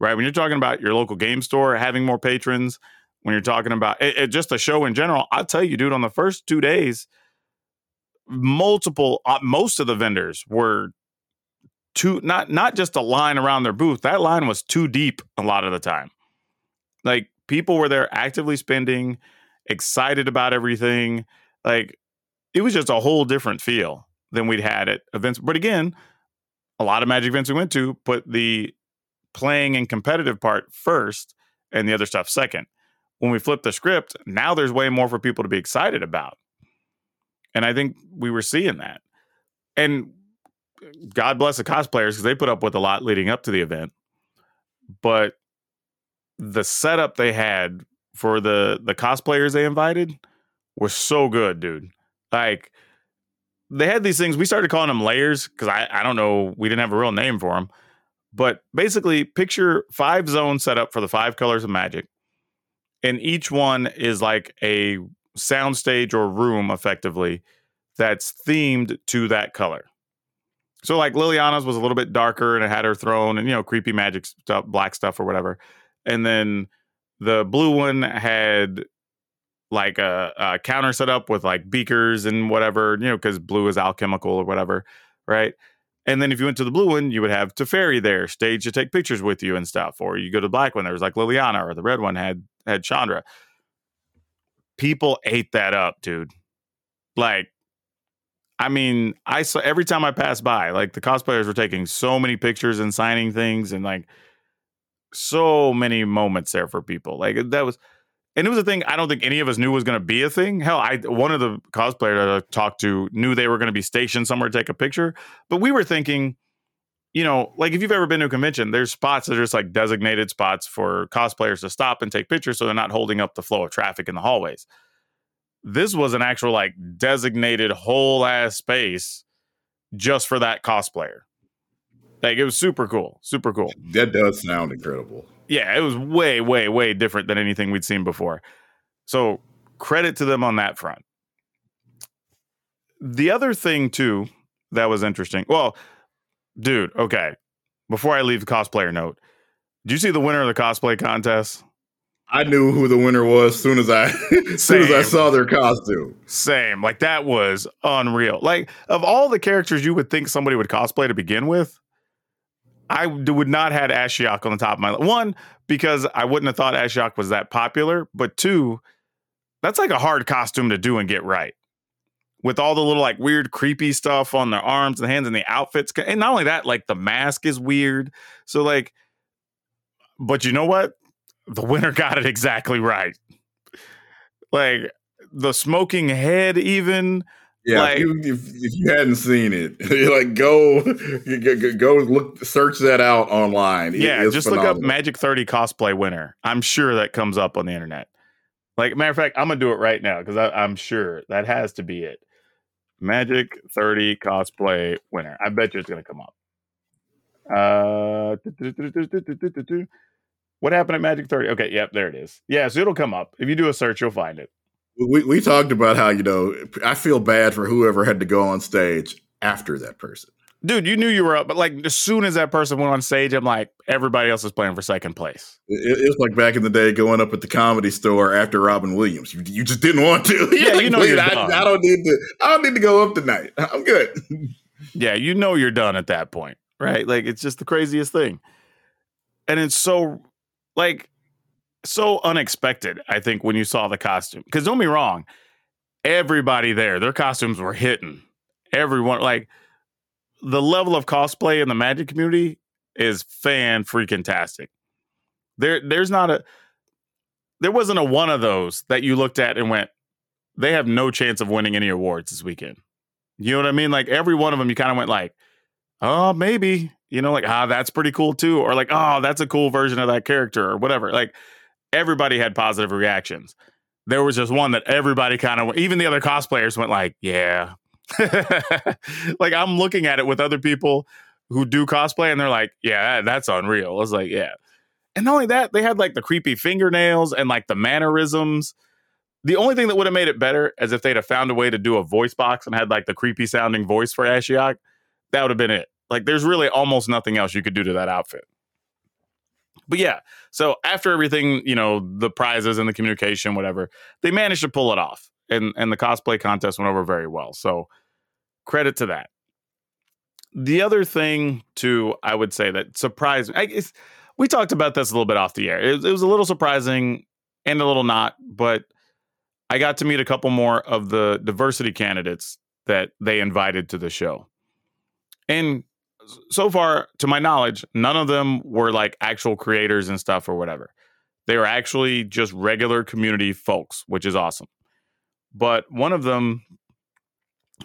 [SPEAKER 3] right? When you're talking about your local game store having more patrons, when you're talking about it, it, just a show in general, I'll tell you, dude, on the first two days, multiple, uh, most of the vendors were too not not just a line around their booth. That line was too deep a lot of the time. Like people were there actively spending excited about everything. Like it was just a whole different feel than we'd had at events. But again, a lot of Magic events we went to put the playing and competitive part first and the other stuff second. When we flip the script, now there's way more for people to be excited about. And I think we were seeing that. And uh, God bless the cosplayers because they put up with a lot leading up to the event. But the setup they had for the the cosplayers they invited was so good, dude. Like they had these things. We started calling them layers because I I don't know. We didn't have a real name for them, but basically, picture five zones set up for the five colors of magic, and each one is like a soundstage or room, effectively, that's themed to that color. So, like Liliana's was a little bit darker and it had her throne and you know creepy magic stuff, black stuff or whatever, and then the blue one had like a, a counter set up with like beakers and whatever, you know, because blue is alchemical or whatever, right? And then if you went to the blue one, you would have Teferi there, stage to take pictures with you and stuff. Or you go to the black one, there was like Liliana, or the red one had had Chandra. People ate that up, dude. Like, I mean, I saw every time I passed by, like the cosplayers were taking so many pictures and signing things, and like so many moments there for people. Like that was, and it was a thing I don't think any of us knew was going to be a thing. Hell, I one of the cosplayers that I talked to knew they were going to be stationed somewhere to take a picture, but we were thinking, you know, like if you've ever been to a convention, there's spots that are just like designated spots for cosplayers to stop and take pictures, so they're not holding up the flow of traffic in the hallways. This was an actual like designated whole ass space just for that cosplayer. Like it was super cool, super cool.
[SPEAKER 4] That does sound incredible.
[SPEAKER 3] Yeah, it was way, way, way different than anything we'd seen before. So credit to them on that front. The other thing too that was interesting. Well, dude, okay. Before I leave the cosplayer note, did you see the winner of the cosplay contest?
[SPEAKER 4] I knew who the winner was as soon as I as soon as I saw their costume.
[SPEAKER 3] Same. Like that was unreal. Like of all the characters you would think somebody would cosplay to begin with, I would not have had Ashiok on the top of my. One, because I wouldn't have thought Ashiok was that popular, but two, that's like a hard costume to do and get right. With all the little like weird creepy stuff on the arms and hands and the outfits. And not only that, like the mask is weird. So like but you know what? The winner got it exactly right. Like the smoking head, even.
[SPEAKER 4] Yeah,
[SPEAKER 3] like,
[SPEAKER 4] if, if, if you hadn't seen it, like go, go go look search that out online. It
[SPEAKER 3] yeah, just
[SPEAKER 4] phenomenal.
[SPEAKER 3] look up Magic 30 cosplay winner. I'm sure that comes up on the internet. Like matter of fact, I'm gonna do it right now because I'm sure that has to be it. Magic 30 cosplay winner. I bet you it's gonna come up. Uh, what happened at Magic 30? Okay, yep, there it is. Yeah, so it'll come up. If you do a search, you'll find it
[SPEAKER 4] we we talked about how you know I feel bad for whoever had to go on stage after that person.
[SPEAKER 3] Dude, you knew you were up, but like as soon as that person went on stage, I'm like, everybody else is playing for second place.
[SPEAKER 4] It, it was like back in the day going up at the comedy store after Robin Williams. You, you just didn't want to.
[SPEAKER 3] Yeah, like, you know, I,
[SPEAKER 4] I, don't need to. I don't need to go up tonight. I'm good.
[SPEAKER 3] yeah, you know you're done at that point, right? Like it's just the craziest thing, and it's so like so unexpected, I think, when you saw the costume. Because don't be wrong, everybody there, their costumes were hitting. Everyone, like, the level of cosplay in the magic community is fan freaking tastic. There, there's not a, there wasn't a one of those that you looked at and went, they have no chance of winning any awards this weekend. You know what I mean? Like every one of them, you kind of went like, oh, maybe, you know, like, ah, that's pretty cool too. Or like, oh, that's a cool version of that character or whatever. Like everybody had positive reactions. There was just one that everybody kind of, even the other cosplayers went like, yeah. like I'm looking at it with other people who do cosplay and they're like, yeah, that's unreal. I was like, yeah. And not only that, they had like the creepy fingernails and like the mannerisms. The only thing that would have made it better is if they'd have found a way to do a voice box and had like the creepy sounding voice for Ashiok. That would have been it. Like there's really almost nothing else you could do to that outfit but yeah, so after everything, you know, the prizes and the communication, whatever, they managed to pull it off, and and the cosplay contest went over very well. So credit to that. The other thing, too, I would say that surprised me. I, we talked about this a little bit off the air. It, it was a little surprising and a little not, but I got to meet a couple more of the diversity candidates that they invited to the show. And so far, to my knowledge, none of them were like actual creators and stuff or whatever. They were actually just regular community folks, which is awesome. But one of them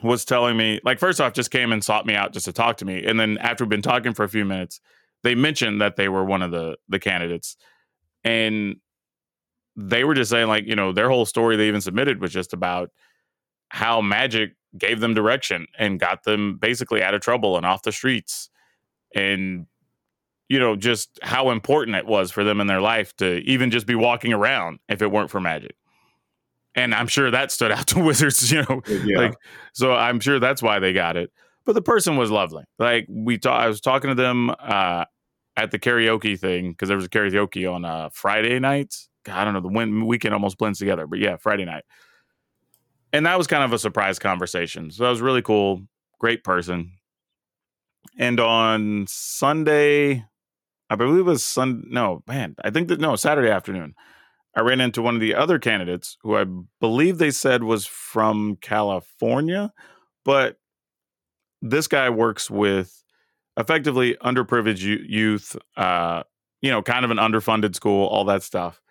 [SPEAKER 3] was telling me, like, first off, just came and sought me out just to talk to me. And then after we've been talking for a few minutes, they mentioned that they were one of the the candidates. And they were just saying, like, you know, their whole story they even submitted was just about how magic gave them direction and got them basically out of trouble and off the streets. And you know just how important it was for them in their life to even just be walking around if it weren't for magic. And i'm sure that stood out to wizards you know yeah. like so i'm sure that's why they got it. But the person was lovely. Like we ta- i was talking to them uh at the karaoke thing because there was a karaoke on uh friday nights. I don't know the win- weekend almost blends together but yeah friday night and that was kind of a surprise conversation. So that was really cool. Great person. And on Sunday, I believe it was Sun. No, man, I think that no Saturday afternoon, I ran into one of the other candidates who I believe they said was from California, but this guy works with effectively underprivileged youth. Uh, you know, kind of an underfunded school, all that stuff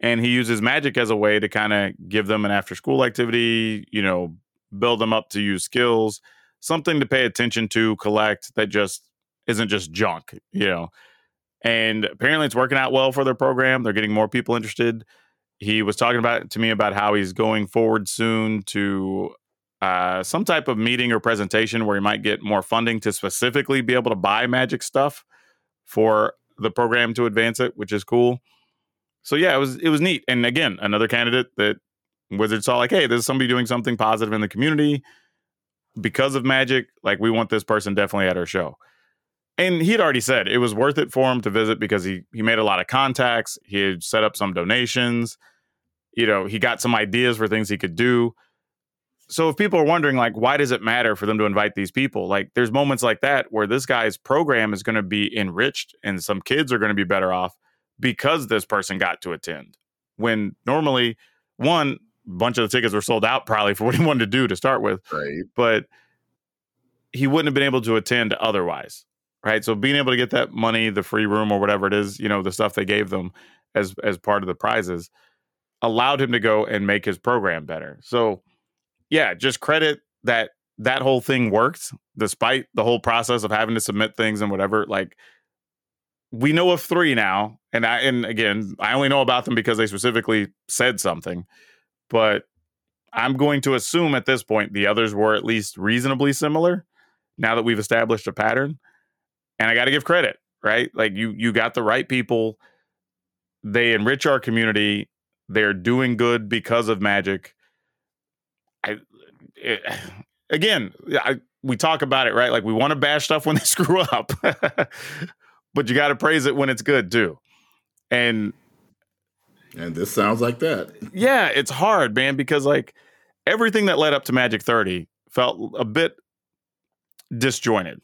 [SPEAKER 3] and he uses magic as a way to kind of give them an after school activity you know build them up to use skills something to pay attention to collect that just isn't just junk you know? And apparently it's working out well for their program they're getting more people interested. He was talking about to me about how he's going forward soon to uh, some type of meeting or presentation where he might get more funding to specifically be able to buy magic stuff for the program to advance it which is cool so yeah, it was it was neat. And again, another candidate that Wizards saw like, hey, there's somebody doing something positive in the community because of magic. Like, we want this person definitely at our show. And he had already said it was worth it for him to visit because he he made a lot of contacts. He had set up some donations. You know, he got some ideas for things he could do. So if people are wondering, like, why does it matter for them to invite these people? Like, there's moments like that where this guy's program is going to be enriched and some kids are going to be better off because this person got to attend. When normally, one bunch of the tickets were sold out probably for what he wanted to do to start with.
[SPEAKER 4] Right.
[SPEAKER 3] But he wouldn't have been able to attend otherwise. right? So being able to get that money, the free room or whatever it is, you know, the stuff they gave them as as part of the prizes allowed him to go and make his program better. So yeah, just credit that that whole thing worked despite the whole process of having to submit things and whatever. Like we know of three now, and I and again, I only know about them because they specifically said something, but I'm going to assume at this point the others were at least reasonably similar now that we've established a pattern. And I got to give credit, right? Like you you got the right people. They enrich our community. They're doing good because of magic. I it, again, I, we talk about it, right? Like we want to bash stuff when they screw up. but you got to praise it when it's good too. And
[SPEAKER 4] and this sounds like that.
[SPEAKER 3] Yeah, it's hard, man, because like everything that led up to Magic 30 felt a bit disjointed.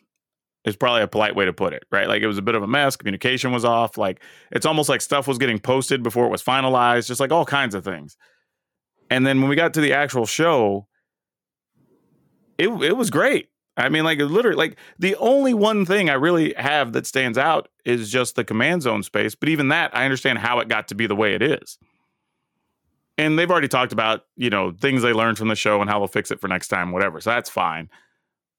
[SPEAKER 3] Is probably a polite way to put it, right? Like it was a bit of a mess. Communication was off. Like it's almost like stuff was getting posted before it was finalized, just like all kinds of things. And then when we got to the actual show, it it was great. I mean, like literally, like the only one thing I really have that stands out is just the command zone space. But even that, I understand how it got to be the way it is. And they've already talked about, you know, things they learned from the show and how they'll fix it for next time, whatever. So that's fine.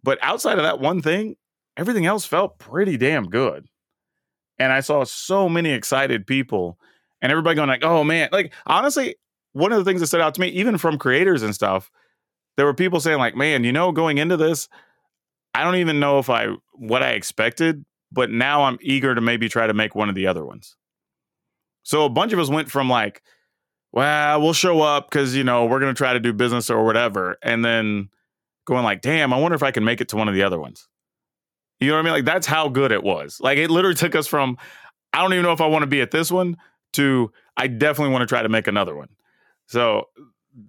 [SPEAKER 3] But outside of that one thing, everything else felt pretty damn good. And I saw so many excited people and everybody going like, oh man, like honestly, one of the things that stood out to me, even from creators and stuff, there were people saying like, man, you know, going into this, I don't even know if I what I expected, but now I'm eager to maybe try to make one of the other ones. So a bunch of us went from like, well, we'll show up because you know we're gonna try to do business or whatever, and then going like, damn, I wonder if I can make it to one of the other ones. You know what I mean? Like that's how good it was. Like it literally took us from I don't even know if I want to be at this one to I definitely want to try to make another one. So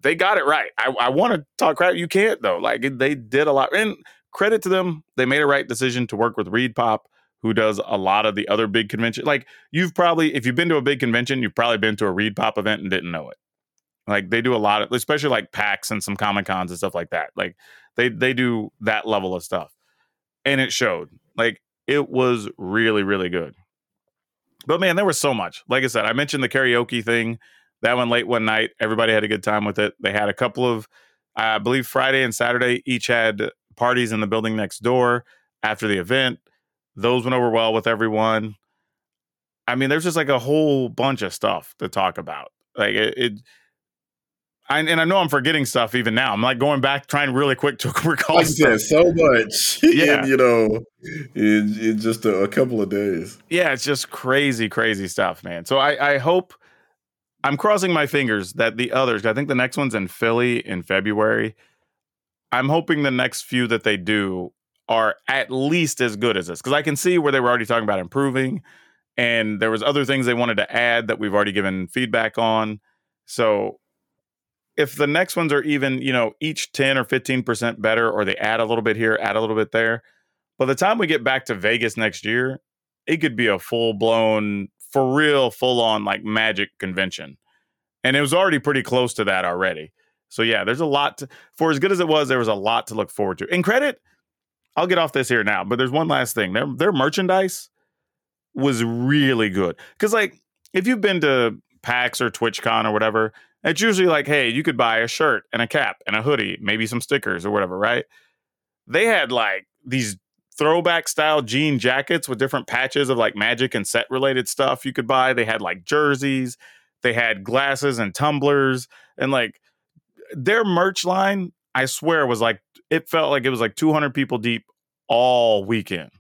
[SPEAKER 3] they got it right. I, I want to talk crap. You can't though. Like they did a lot. And credit to them, they made a right decision to work with Reed Pop, who does a lot of the other big conventions. Like you've probably, if you've been to a big convention, you've probably been to a Reed Pop event and didn't know it. Like they do a lot of, especially like PAX and some Comic Cons and stuff like that. Like they they do that level of stuff, and it showed. Like it was really really good. But man, there was so much. Like I said, I mentioned the karaoke thing. That one late one night, everybody had a good time with it. They had a couple of, I believe Friday and Saturday each had parties in the building next door after the event. Those went over well with everyone. I mean, there's just like a whole bunch of stuff to talk about. Like it, it I, and I know I'm forgetting stuff even now. I'm like going back, trying really quick to recall.
[SPEAKER 4] Like said, so much. Yeah, in, you know, in, in just a, a, couple of days.
[SPEAKER 3] Yeah, it's just crazy, crazy stuff, man. So I, I hope I'm crossing my fingers that the others. I think the next one's in Philly in February. I'm hoping the next few that they do are at least as good as this because I can see where they were already talking about improving, and there was other things they wanted to add that we've already given feedback on. So if the next ones are even, you know, each 10 or 15% better, or they add a little bit here, add a little bit there, by the time we get back to Vegas next year, it could be a full blown, for real, full on like magic convention. And it was already pretty close to that already. So yeah, there's a lot to, for as good as it was, there was a lot to look forward to. And credit, I'll get off this here now, but there's one last thing. Their their merchandise was really good. Cause like if you've been to PAX or TwitchCon or whatever, it's usually like, hey, you could buy a shirt and a cap and a hoodie, maybe some stickers or whatever, right? They had like these throwback style jean jackets with different patches of like magic and set related stuff you could buy. They had like jerseys, they had glasses and tumblers and like their merch line, I swear, was like it felt like it was like 200 people deep all weekend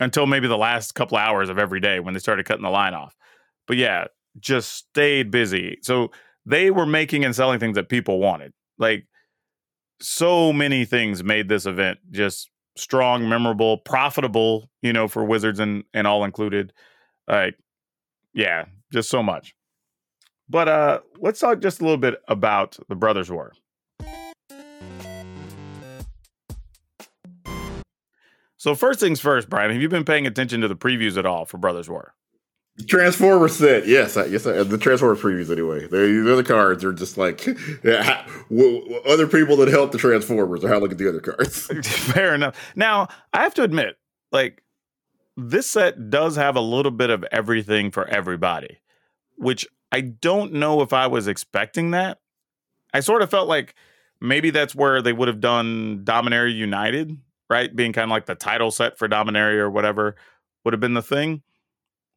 [SPEAKER 3] until maybe the last couple hours of every day when they started cutting the line off. But yeah, just stayed busy. So they were making and selling things that people wanted. Like so many things made this event just strong, memorable, profitable, you know, for Wizards and and all included. Like yeah, just so much. But uh, let's talk just a little bit about the Brothers War. So first things first, Brian, have you been paying attention to the previews at all for Brothers War?
[SPEAKER 4] Transformer set, yes, I, yes, I, the Transformer previews anyway. They're, they're the cards. They're just like yeah, other people that help the Transformers. Or how look at the other cards.
[SPEAKER 3] Fair enough. Now I have to admit, like this set does have a little bit of everything for everybody, which I don't know if I was expecting that. I sort of felt like maybe that's where they would have done Dominaria United, right? Being kind of like the title set for Dominaria or whatever would have been the thing.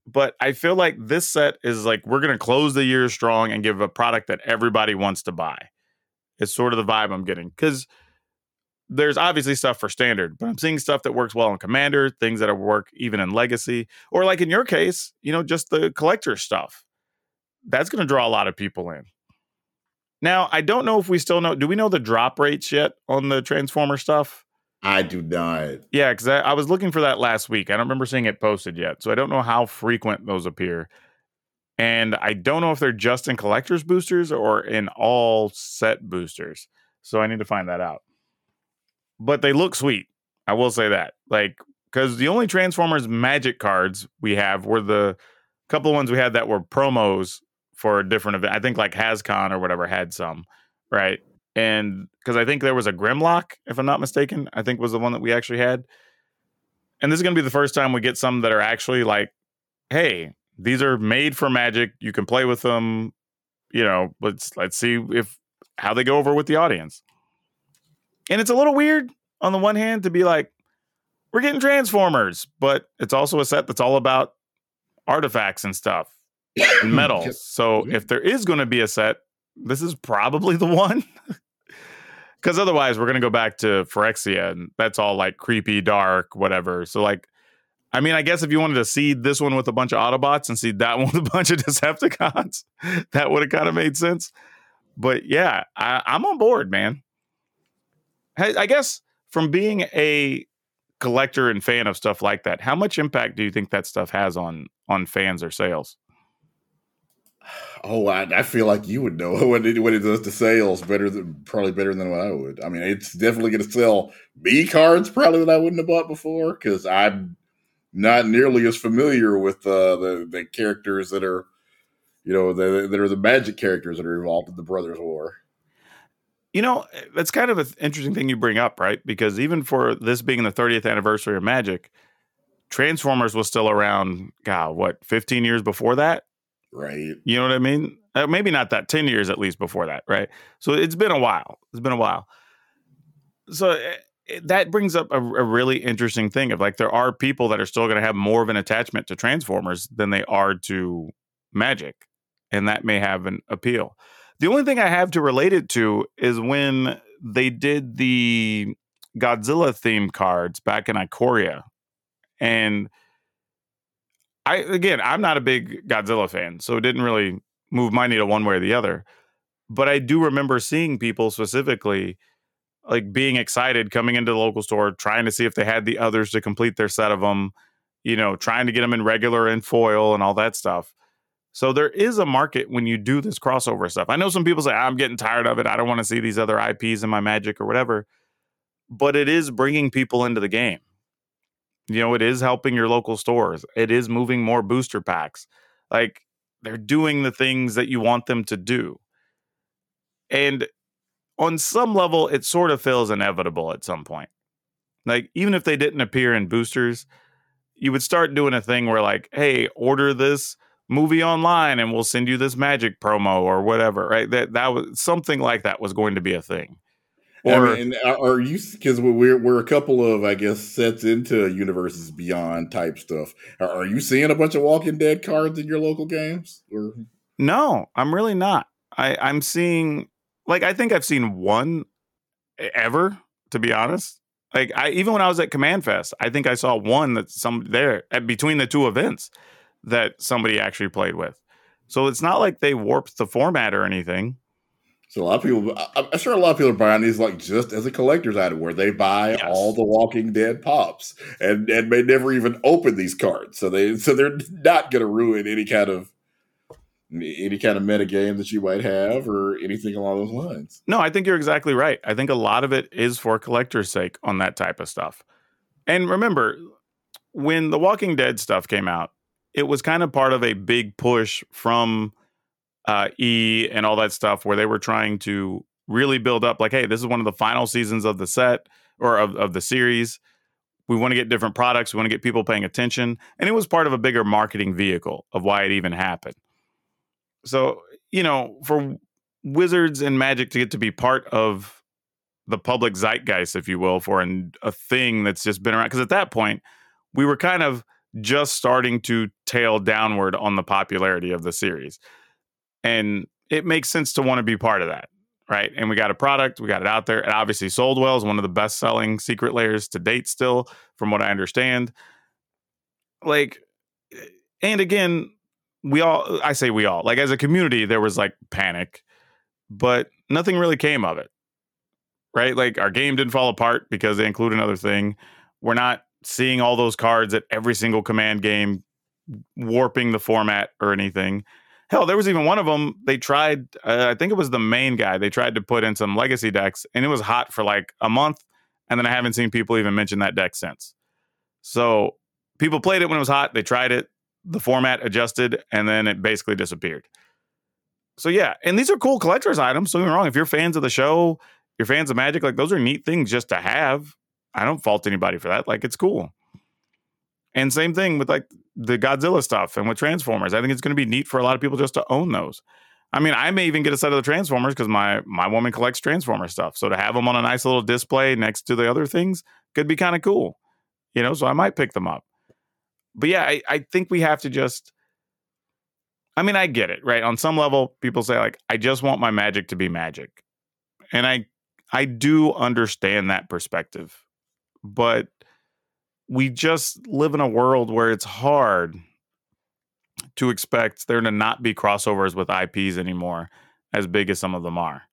[SPEAKER 3] But I feel like this set is like we're going to close the year strong and give a product that everybody wants to buy. It's sort of the vibe I'm getting because there's obviously stuff for standard, but I'm seeing stuff that works well in Commander, things that work even in Legacy, or like in your case, you know, just the collector stuff. That's going to draw a lot of people in. Now, I don't know if we still know. Do we know the drop rates yet on the Transformer stuff?
[SPEAKER 4] I do not.
[SPEAKER 3] Yeah, because I, I, was looking for that last week. I don't remember seeing it posted yet. So I don't know how frequent those appear. And I don't know if they're just in collector's boosters or in all set boosters. So I need to find that out. But they look sweet. I will say that. Like, because the only Transformers magic cards we have were the couple of ones we had that were promos for a different event. I think like HasCon or whatever had some, right? And because I think there was a Grimlock, if I'm not mistaken, I think was the one that we actually had. And this is going to be the first time we get some that are actually like, hey, these are made for Magic. You can play with them. You know, let's let's see if how they go over with the audience. And it's a little weird on the one hand to be like, we're getting Transformers, but it's also a set that's all about artifacts and stuff metal. so if there is going to be a set, this is probably the one. Because otherwise, we're going to go back to Phyrexia, and that's all like creepy, dark, whatever. So, like, I mean, I guess if you wanted to seed this one with a bunch of Autobots and seed that one with a bunch of Decepticons, that would have kind of made sense. But yeah, I, I'm on board, man. I guess from being a collector and fan of stuff like that, how much impact do you think that stuff has on on fans or sales?
[SPEAKER 4] Oh, I, I, feel like you would know what it, what it does to sales better than probably better than what I would. I mean, it's definitely going to sell B cards probably that I wouldn't have bought before because I'm not nearly as familiar with uh, the the characters that are, you know, the, that are the magic characters that are involved in the Brothers War.
[SPEAKER 3] You know, that's kind of an interesting thing you bring up, right? Because even for this being the 30th anniversary of Magic, Transformers was still around, God, what, 15 years before that?
[SPEAKER 4] Right.
[SPEAKER 3] You know what I mean? Uh, maybe not that 10 years at least before that, right? So it's been a while. It's been a while. So it, eh, it, that brings up a, a, really interesting thing of like there are people that are still going to have more of an attachment to Transformers than they are to Magic, and that may have an appeal. The only thing I have to relate it to is when they did the Godzilla themed cards back in Ikoria, and I again, I'm not a big Godzilla fan, so it didn't really move my needle one way or the other. But I do remember seeing people specifically like being excited coming into the local store, trying to see if they had the others to complete their set of them, you know, trying to get them in regular and foil and all that stuff. So there is a market when you do this crossover stuff. I know some people say I'm getting tired of it. I don't want to see these other IPs in my Magic or whatever. But it is bringing people into the game. You know, it is helping your local stores. It is moving more booster packs. Like they're doing the things that you want them to do. And on some level, it sort of feels inevitable at some point. Like, even if they didn't appear in boosters, you would start doing a thing where, like, hey, order this movie online and we'll send you this magic promo or whatever, right? That that was something like that was going to be a thing.
[SPEAKER 4] Or I mean, are you because we're we're a couple of I guess sets into universes beyond type stuff. Are you seeing a bunch of Walking Dead cards in your local games? Or?
[SPEAKER 3] No, I'm really not. I I'm seeing like I think I've seen one ever to be honest. Like I even when I was at Command Fest, I think I saw one that some there at between the two events that somebody actually played with. So it's not like they warped the format or anything.
[SPEAKER 4] So a lot of people, I'm sure a lot of people are buying these like just as a collector's item, where they buy yes. all the Walking Dead pops and and may never even open these cards. So they so they're not going to ruin any kind of any kind of meta game that you might have or anything along those lines.
[SPEAKER 3] No, I think you're exactly right. I think a lot of it is for collector's sake on that type of stuff. And remember, when the Walking Dead stuff came out, it was kind of part of a big push from uh, E and all that stuff, where they were trying to really build up, like, hey, this is one of the final seasons of the set or of, of the series. We want to get different products. We want to get people paying attention. And it was part of a bigger marketing vehicle of why it even happened. So, you know, for Wizards and Magic to get to be part of the public zeitgeist, if you will, for an, a thing that's just been around. Because at that point, we were kind of just starting to tail downward on the popularity of the series. And it makes sense to want to be part of that right? And we got a product, we got it out there. It obviously sold well, is one of the best selling secret lairs to date, still, from what I understand. Like, eh, and again, we all, I say we all, like as a community, there was like panic, but nothing really came of it, right? Like our game didn't fall apart because they include another thing. We're not seeing all those cards at every single command game warping the format or anything. Hell, there was even one of them. They tried. Uh, I think it was the main guy. They tried to put in some legacy decks, and it was hot for like a month, and then I haven't seen people even mention that deck since. So people played it when it was hot. They tried it. The format adjusted, and then it basically disappeared. So yeah, and these are cool collector's items. Don't get me wrong. If you're fans of the show, you're fans of Magic, like those are neat things just to have. I don't fault anybody for that. Like it's cool. And same thing with like the Godzilla stuff and with Transformers. I think it's going to be neat for a lot of people just to own those. I mean, I may even get a set of the Transformers because my my woman collects Transformer stuff. So to have them on a nice little display next to the other things could be kind of cool. You know, so I might pick them up. But yeah, I, I think we have to just I mean, I get it, right? On some level, people say like, I just want my magic to be magic. And I I do understand that perspective. But we just live in a world where it's hard to expect there to not be crossovers with IPs anymore, as big as some of them are.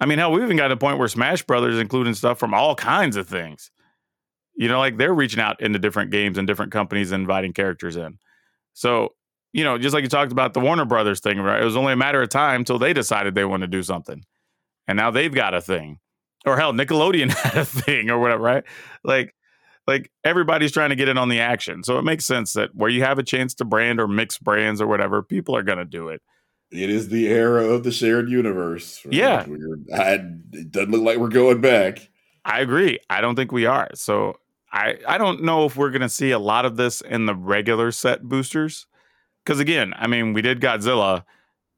[SPEAKER 3] I mean, hell, we even got to a point where Smash Brothers including stuff from all kinds of things. You know, like they're reaching out into different games and different companies and inviting characters in. So, you know, just like you talked about the Warner Brothers thing, right? It was only a matter of time until they decided they want to do something. And now they've got a thing. Or hell, Nickelodeon had a thing or whatever, right? Like like everybody's trying to get in on the action. So it makes sense that where you have a chance to brand or mix brands or whatever, people are going to do it.
[SPEAKER 4] It is the era of the shared universe.
[SPEAKER 3] Yeah.
[SPEAKER 4] I, it doesn't look like we're going back.
[SPEAKER 3] I agree. I don't think we are. So I, I don't know if we're going to see a lot of this in the regular set boosters. Because again, I mean, we did Godzilla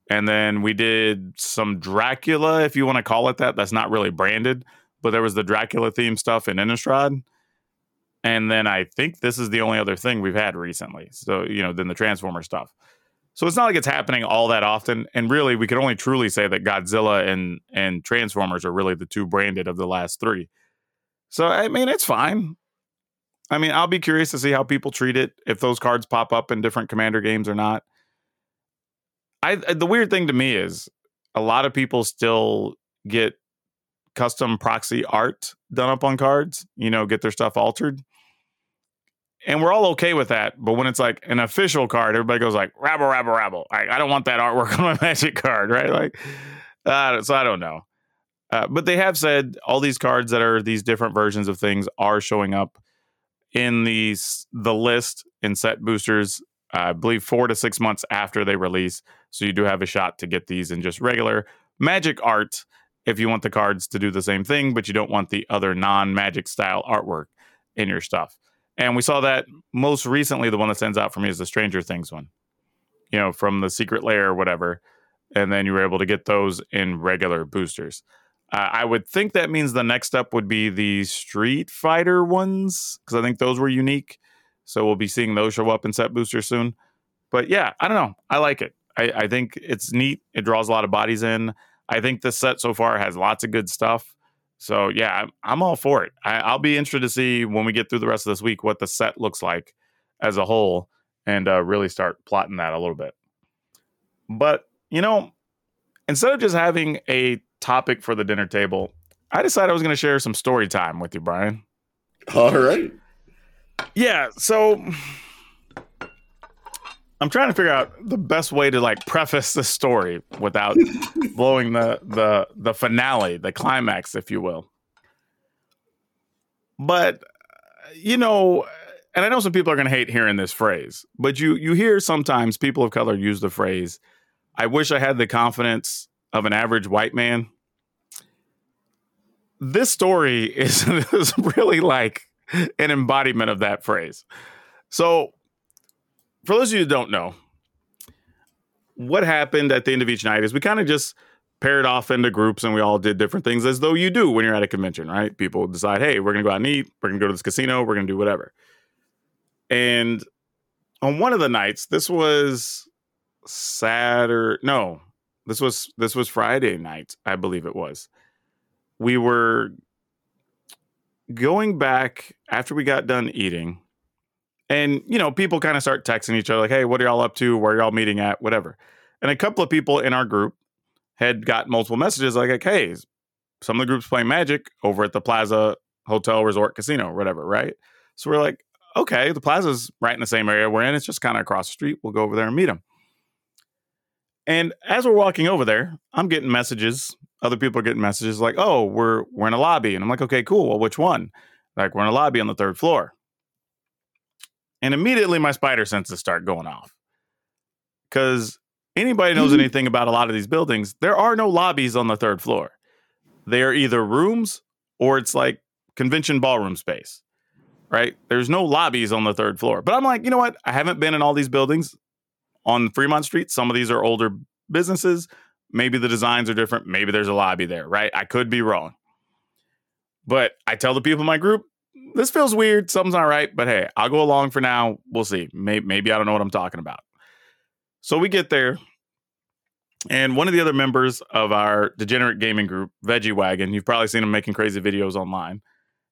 [SPEAKER 3] and then we did some Dracula, if you want to call it that. That's not really branded, but there was the Dracula theme stuff in Innistrad. And then I think this is the only other thing we've had recently. So, you know, then the Transformer stuff. So it's not like it's happening all that often. And really, we could only truly say that Godzilla and and Transformers are really the two branded of the last three. So I mean, it's fine. I mean, I'll be curious to see how people treat it if those cards pop up in different commander games or not. I the weird thing to me is a lot of people still get custom proxy art done up on cards, you know, get their stuff altered and we're all okay with that. But when it's like an official card, everybody goes like rabble, rabble, rabble. I, I don't want that artwork on my Magic card, right? Like, uh, so I don't know. Uh, but they have said all these cards that are these different versions of things are showing up in these the list in set boosters. Uh, I believe four to six months after they release, so you do have a shot to get these in just regular Magic art if you want the cards to do the same thing, but you don't want the other non-Magic style artwork in your stuff. And we saw that most recently, the one that stands out for me is the Stranger Things one, you know, from the secret lair or whatever. And then you were able to get those in regular boosters. Uh, I would think that means the next step would be the Street Fighter ones, because I think those were unique. So we'll be seeing those show up in set boosters soon. But yeah, I don't know. I like it. I, I think it's neat. It draws a lot of bodies in. I think the set so far has lots of good stuff. So yeah, I'm, I'm all for it. I, will be interested to see when we get through the rest of this week what the set looks like as a whole, and uh, really start plotting that a little bit. But you know, instead of just having a topic for the dinner table, I decided I was going to share some story time with you, Brian.
[SPEAKER 4] All right.
[SPEAKER 3] Yeah. So I'm trying to figure out the best way to like preface the story without blowing the the the finale, the climax, if you will. But you know, and I know some people are going to hate hearing this phrase, but you you hear sometimes people of color use the phrase, "I wish I had the confidence of an average white man." This story is, is really like an embodiment of that phrase. So, for those of you who don't know, what happened at the end of each night is we kind of just paired off into groups and we all did different things as though you do when you're at a convention, right? People decide, hey, we're going to go out and eat, we're going to go to this casino, we're going to do whatever. And on one of the nights, this was Saturday, no, this was this was Friday night, I believe it was. We were going back after we got done eating. And, you know, people kind of start texting each other like, hey, what are y'all up to? Where are y'all meeting at? Whatever. And a couple of people in our group had got multiple messages like, hey, some of the groups playing Magic over at the Plaza Hotel Resort Casino, whatever, right? So we're like, okay, the Plaza's right in the same area we're in. It's just kind of across the street. We'll go over there and meet them. And as we're walking over there, I'm getting messages. Other people are getting messages like, "Oh, we're we're in a lobby," and I'm like, "Okay, cool. Well, which one?" Like, we're in a lobby on the third floor. And immediately, my spider senses start going off because anybody knows mm-hmm. anything about a lot of these buildings, there are no lobbies on the third floor. They are either rooms or it's like convention ballroom space, right? There's no lobbies on the third floor. But I'm like, you know what? I haven't been in all these buildings on Fremont Street. Some of these are older businesses. Maybe the designs are different. Maybe there's a lobby there, right? I could be wrong. But I tell the people in my group, this feels weird. Something's not right. But hey, I'll go along for now. We'll see. Maybe, maybe I don't know what I'm talking about. So we get there. And one of the other members of our degenerate gaming group, Veggie Wagon, you've probably seen him making crazy videos online.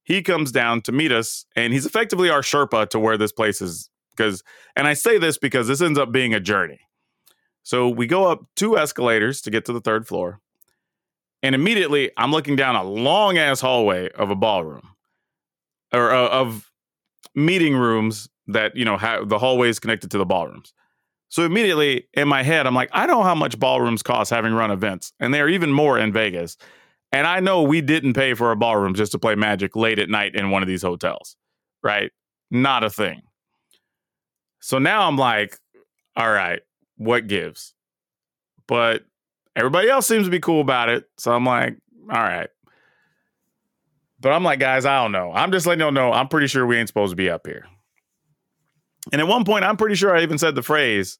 [SPEAKER 3] He comes down to meet us, and he's effectively our Sherpa to where this place is because and I say this because this ends up being a journey. So we go up two escalators to get to the third floor. And immediately I'm looking down a long ass hallway of a ballroom or uh, of meeting rooms that, you know, have the hallways connected to the ballrooms. So immediately in my head, I'm like, I know how much ballrooms cost having run events, and they're even more in Vegas. And I know we didn't pay for a ballroom just to play Magic late at night in one of these hotels, right? Not a thing. So now I'm like, all right, what gives? But everybody else seems to be cool about it. So I'm like, all right. But I'm like, guys, I don't know. I'm just letting y'all know I'm pretty sure we ain't supposed to be up here. And at one point, I'm pretty sure I even said the phrase,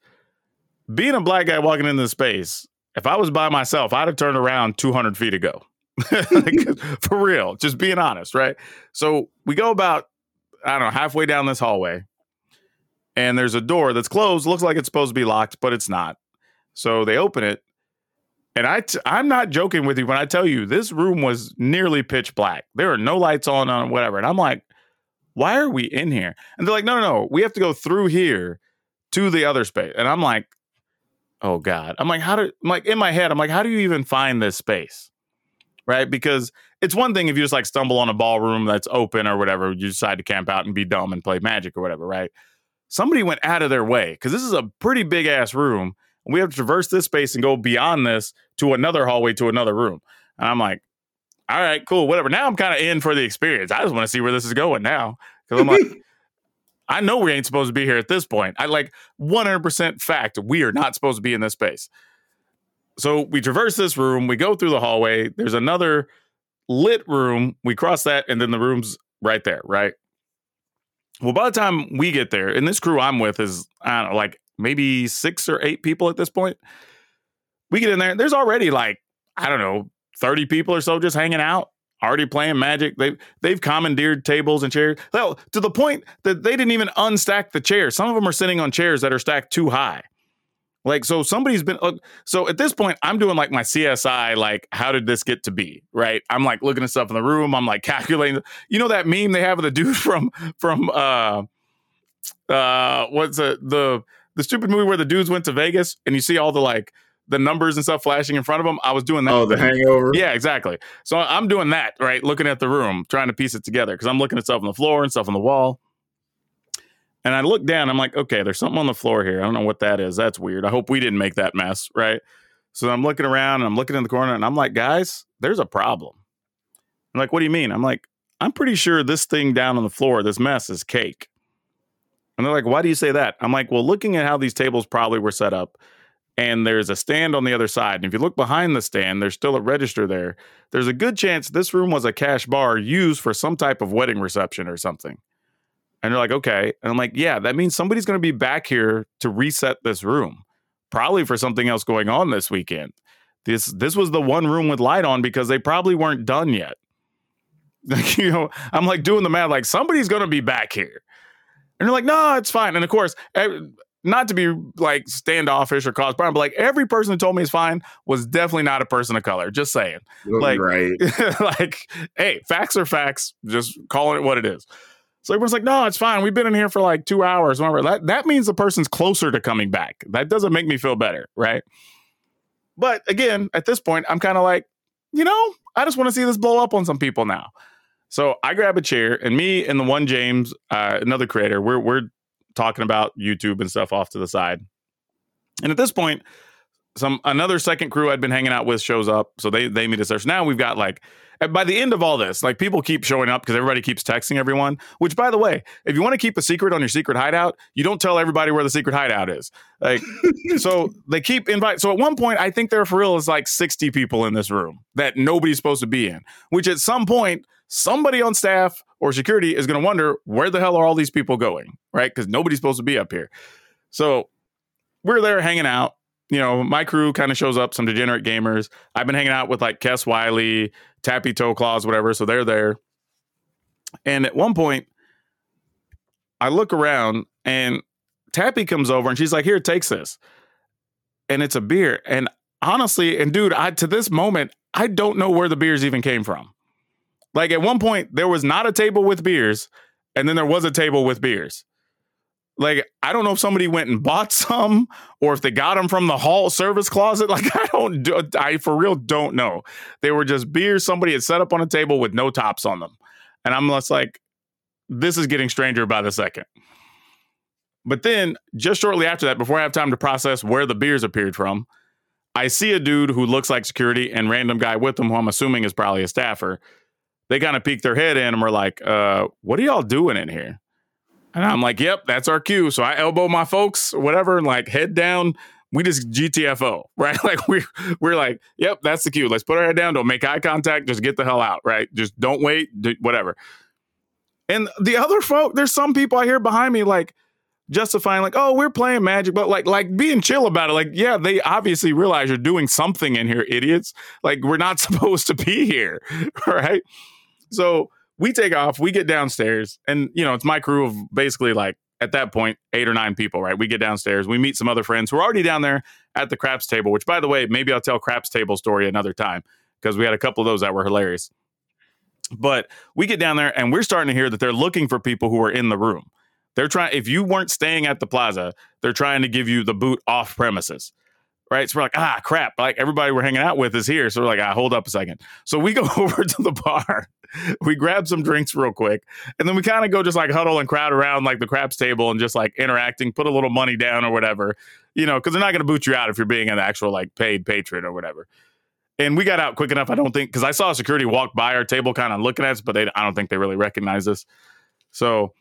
[SPEAKER 3] being a black guy walking into space, if I was by myself, I'd have turned around 200 feet ago. for real, just being honest, right? So we go about, I don't know, halfway down this hallway and there's a door that's closed. Looks like it's supposed to be locked, but it's not. So they open it, and I t- I'm not joking with you when I tell you this room was nearly pitch black. There are no lights on on whatever, and I'm like, why are we in here? And they're like, no, no, no, we have to go through here to the other space. And I'm like, oh god. I'm like, how do? I'm like in my head, I'm like, how do you even find this space? Right? Because it's one thing if you just like stumble on a ballroom that's open or whatever, you decide to camp out and be dumb and play magic or whatever, right? somebody went out of their way because this is a pretty big ass room. And we have to traverse this space and go beyond this to another hallway to another room. And I'm like, all right, cool, whatever. Now I'm kind of in for the experience. I just want to see where this is going now. Because I'm like, I know we ain't supposed to be here at this point. I like 100% fact we are not supposed to be in this space. So we traverse this room, we go through the hallway. There's another lit room. We cross that, and then the room's right there, right? Well, by the time we get there, and this crew I'm with is, I don't know, like maybe six or eight people at this point. We get in there, there's already like, I don't know, 30 people or so just hanging out, already playing magic. They've they've commandeered tables and chairs. Well, to the point that they didn't even unstack the chairs. Some of them are sitting on chairs that are stacked too high. Like, so somebody's been, uh, so at this point, I'm doing like my CSI, like, how did this get to be? Right. I'm like looking at stuff in the room. I'm like calculating, you know, that meme they have of the dude from, from, uh, uh, what's it, the, the stupid movie where the dudes went to Vegas and you see all the like, the numbers and stuff flashing in front of them. I was doing that.
[SPEAKER 4] Oh, the hangover.
[SPEAKER 3] Yeah, exactly. So I'm doing that, right? Looking at the room, trying to piece it together because I'm looking at stuff on the floor and stuff on the wall. And I look down, I'm like, okay, there's something on the floor here. I don't know what that is. That's weird. I hope we didn't make that mess, right? So I'm looking around and I'm looking in the corner and I'm like, guys, there's a problem. I'm like, what do you mean? I'm like, I'm pretty sure this thing down on the floor, this mess is cake. And they're like, why do you say that? I'm like, well, looking at how these tables probably were set up, and there's a stand on the other side. And if you look behind the stand, there's still a register there. There's a good chance this room was a cash bar used for some type of wedding reception or something. And they're like, okay. And I'm like, yeah, that means somebody's going to be back here to reset this room, probably for something else going on this weekend. This this was the one room with light on because they probably weren't done yet. Like, you know, I'm like doing the math, like somebody's going to be back here. And they're like, no, it's fine. And of course, not to be like standoffish or cause problem, but like every person who told me it's fine was definitely not a person of color. Just saying. Like,
[SPEAKER 4] right.
[SPEAKER 3] like, hey, facts are facts. Just calling it what it is. So everyone's like, no, it's fine. We've been in here for like two hours. Whatever. That that means the person's closer to coming back. That doesn't make me feel better, right? But again, at this point, I'm kind of like, you know, I just want to see this blow up on some people now. So I grab a chair, and me and the one James, uh, another creator, we're we're talking about YouTube and stuff off to the side. And at this point, some another second crew I'd been hanging out with shows up, so they they meet us there. So now we've got like by the end of all this, like people keep showing up because everybody keeps texting everyone. Which, by the way, if you want to keep a secret on your secret hideout, you don't tell everybody where the secret hideout is. Like, so they keep invite. So at one point, I think there for real is like sixty people in this room that nobody's supposed to be in. Which at some point, somebody on staff or security is going to wonder where the hell are all these people going, right? Because nobody's supposed to be up here. So we're there hanging out. You know, my crew kind of shows up, some degenerate gamers. I've been hanging out with like Kess Wiley, Tappy Toe Claws, whatever. So they're there. And at one point, I look around and Tappy comes over and she's like, Here, takes this. And it's a beer. And honestly, and dude, I to this moment, I don't know where the beers even came from. Like at one point, there was not a table with beers, and then there was a table with beers. Like I don't know if somebody went and bought some, or if they got them from the hall service closet. Like I don't, do, I for real don't know. They were just beers somebody had set up on a table with no tops on them, and I'm just like, this is getting stranger by the second. But then, just shortly after that, before I have time to process where the beers appeared from, I see a dude who looks like security and random guy with him, who I'm assuming is probably a staffer, they kind of peek their head in and were like, uh, what are y'all doing in here? And I'm like, yep, that's our cue. So I elbow my folks, whatever, and like head down. We just GTFO, right? Like we we're like, yep, that's the cue. Let's put our head down. Don't make eye contact. Just get the hell out, right? Just don't wait. Do, whatever. And the other folk, there's some people I hear behind me like justifying, like, oh, we're playing Magic, but like like being chill about it. Like, yeah, they obviously realize you're doing something in here, idiots. Like we're not supposed to be here, right? So we take off, we get downstairs, and you know, it's my crew of basically like at that point, eight or nine people, right? We get downstairs, we meet some other friends who are already down there at the craps table, which by the way, maybe I'll tell craps table story another time because we had a couple of those that were hilarious. But we get down there and we're starting to hear that they're looking for people who are in the room. They're trying, if you weren't staying at the plaza, they're trying to give you the boot off premises right? So we're like, ah, crap. Like everybody we're hanging out with is here. So we're like, ah, hold up a second. So we go over to the bar. We grab some drinks real quick. And then we kind of go just like huddle and crowd around like the craps table and just like interacting, put a little money down or whatever, you know, because they're not going to boot you out if you're being an actual like paid patron or whatever. And we got out quick enough, I don't think, because I saw security walk by our table kind of looking at us, but they, I don't think they really recognized us. So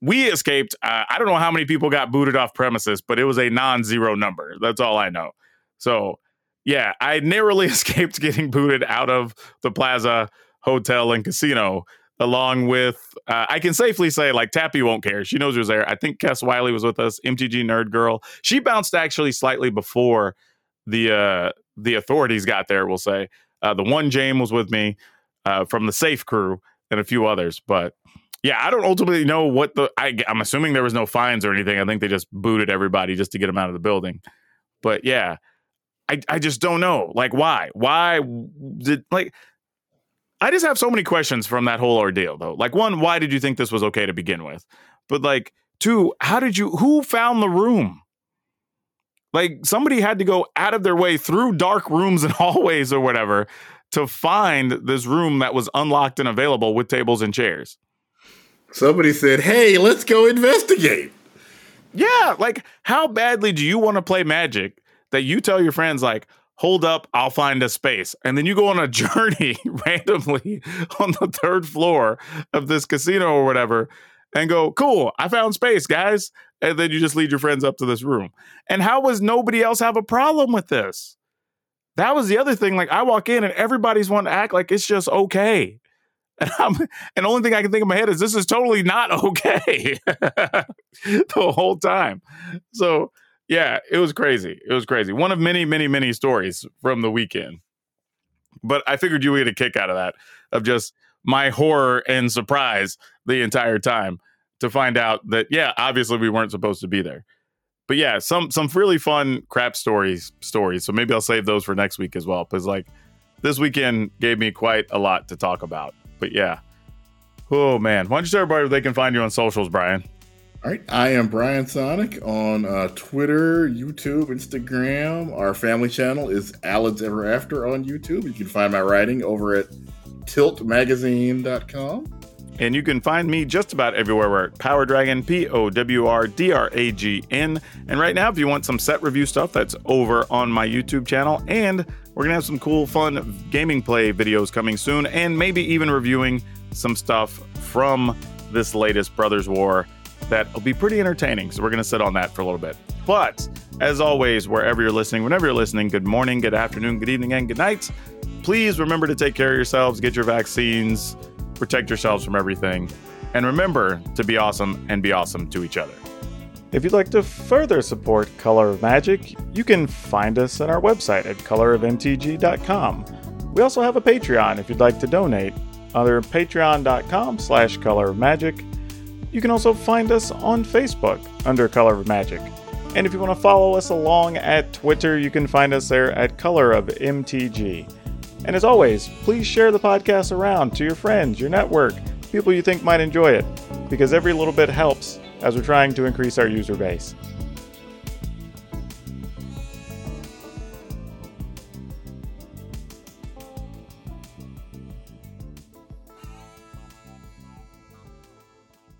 [SPEAKER 3] we escaped. Uh, I don't know how many people got booted off premises, but it was a non zero number. That's all I know. So, yeah, I narrowly escaped getting booted out of the Plaza Hotel and Casino. Along with, uh, I can safely say, like Tappy won't care. She knows who's there. I think Kess Wiley was with us. MTG Nerd Girl. She bounced actually slightly before the uh, the authorities got there. We'll say uh, the one James was with me uh, from the Safe crew and a few others. But yeah, I don't ultimately know what the. I, I'm assuming there was no fines or anything. I think they just booted everybody just to get them out of the building. But yeah, I, I just don't know. Like, why? Why did like? I just have so many questions from that whole ordeal, though. Like, one, why did you think this was okay to begin with? But like, two, how did you? Who found the room? Like, somebody had to go out of their way through dark rooms and hallways or whatever to find this room that was unlocked and available with tables and chairs.
[SPEAKER 4] Somebody said, "Hey, let's go investigate."
[SPEAKER 3] Yeah, like how badly do you want to play Magic that you tell your friends like hold up i'll find a space and then you go on a journey randomly on the third floor of this casino or whatever and go cool i found space guys and then you just lead your friends up to this room. And how was nobody else have a problem with this? That was the other thing. Like I walk in and everybody's wanting to act like it's just okay. And, I'm, and the only thing I can think in my head is this is totally not okay the whole time. So yeah, it was crazy. It was crazy. One of many, many, many stories from the weekend. But I figured you would get a kick out of that, of just my horror and surprise the entire time to find out that yeah, obviously we weren't supposed to be there. But yeah, some some really fun crap stories stories. So maybe I'll save those for next week as well. Because like this weekend gave me quite a lot to talk about. But yeah. Oh man. Why don't you tell everybody where they can find you on socials, Brian?
[SPEAKER 4] All right, I am Brian Sonic on uh, Twitter, YouTube, Instagram. Our family channel is Alan's Ever After on YouTube. You can find my writing over at tiltmagazine.com.
[SPEAKER 3] And you can find me just about everywhere. We're at Power Dragon, P O W R D R A G N. And right now, if you want some set review stuff, that's over on my YouTube channel. And we're going to have some cool, fun gaming play videos coming soon, and maybe even reviewing some stuff from this latest Brothers War that will be pretty entertaining. So we're going to sit on that for a little bit. But as always, wherever you're listening, whenever you're listening, good morning, good afternoon, good evening, and good night. Please remember to take care of yourselves, get your vaccines protect yourselves from everything, and remember to be awesome and be awesome to each other. If you'd like to further support Color of Magic, you can find us at our website at colorofmtg.com. We also have a Patreon if you'd like to donate, under patreon.com slash color of magic. You can also find us on Facebook under Color of Magic. And if you want to follow us along at Twitter, you can find us there at Color of MTG. And as always, please share the podcast around to your friends, your network, people you think might enjoy it, because every little bit helps as we're trying to increase our user base.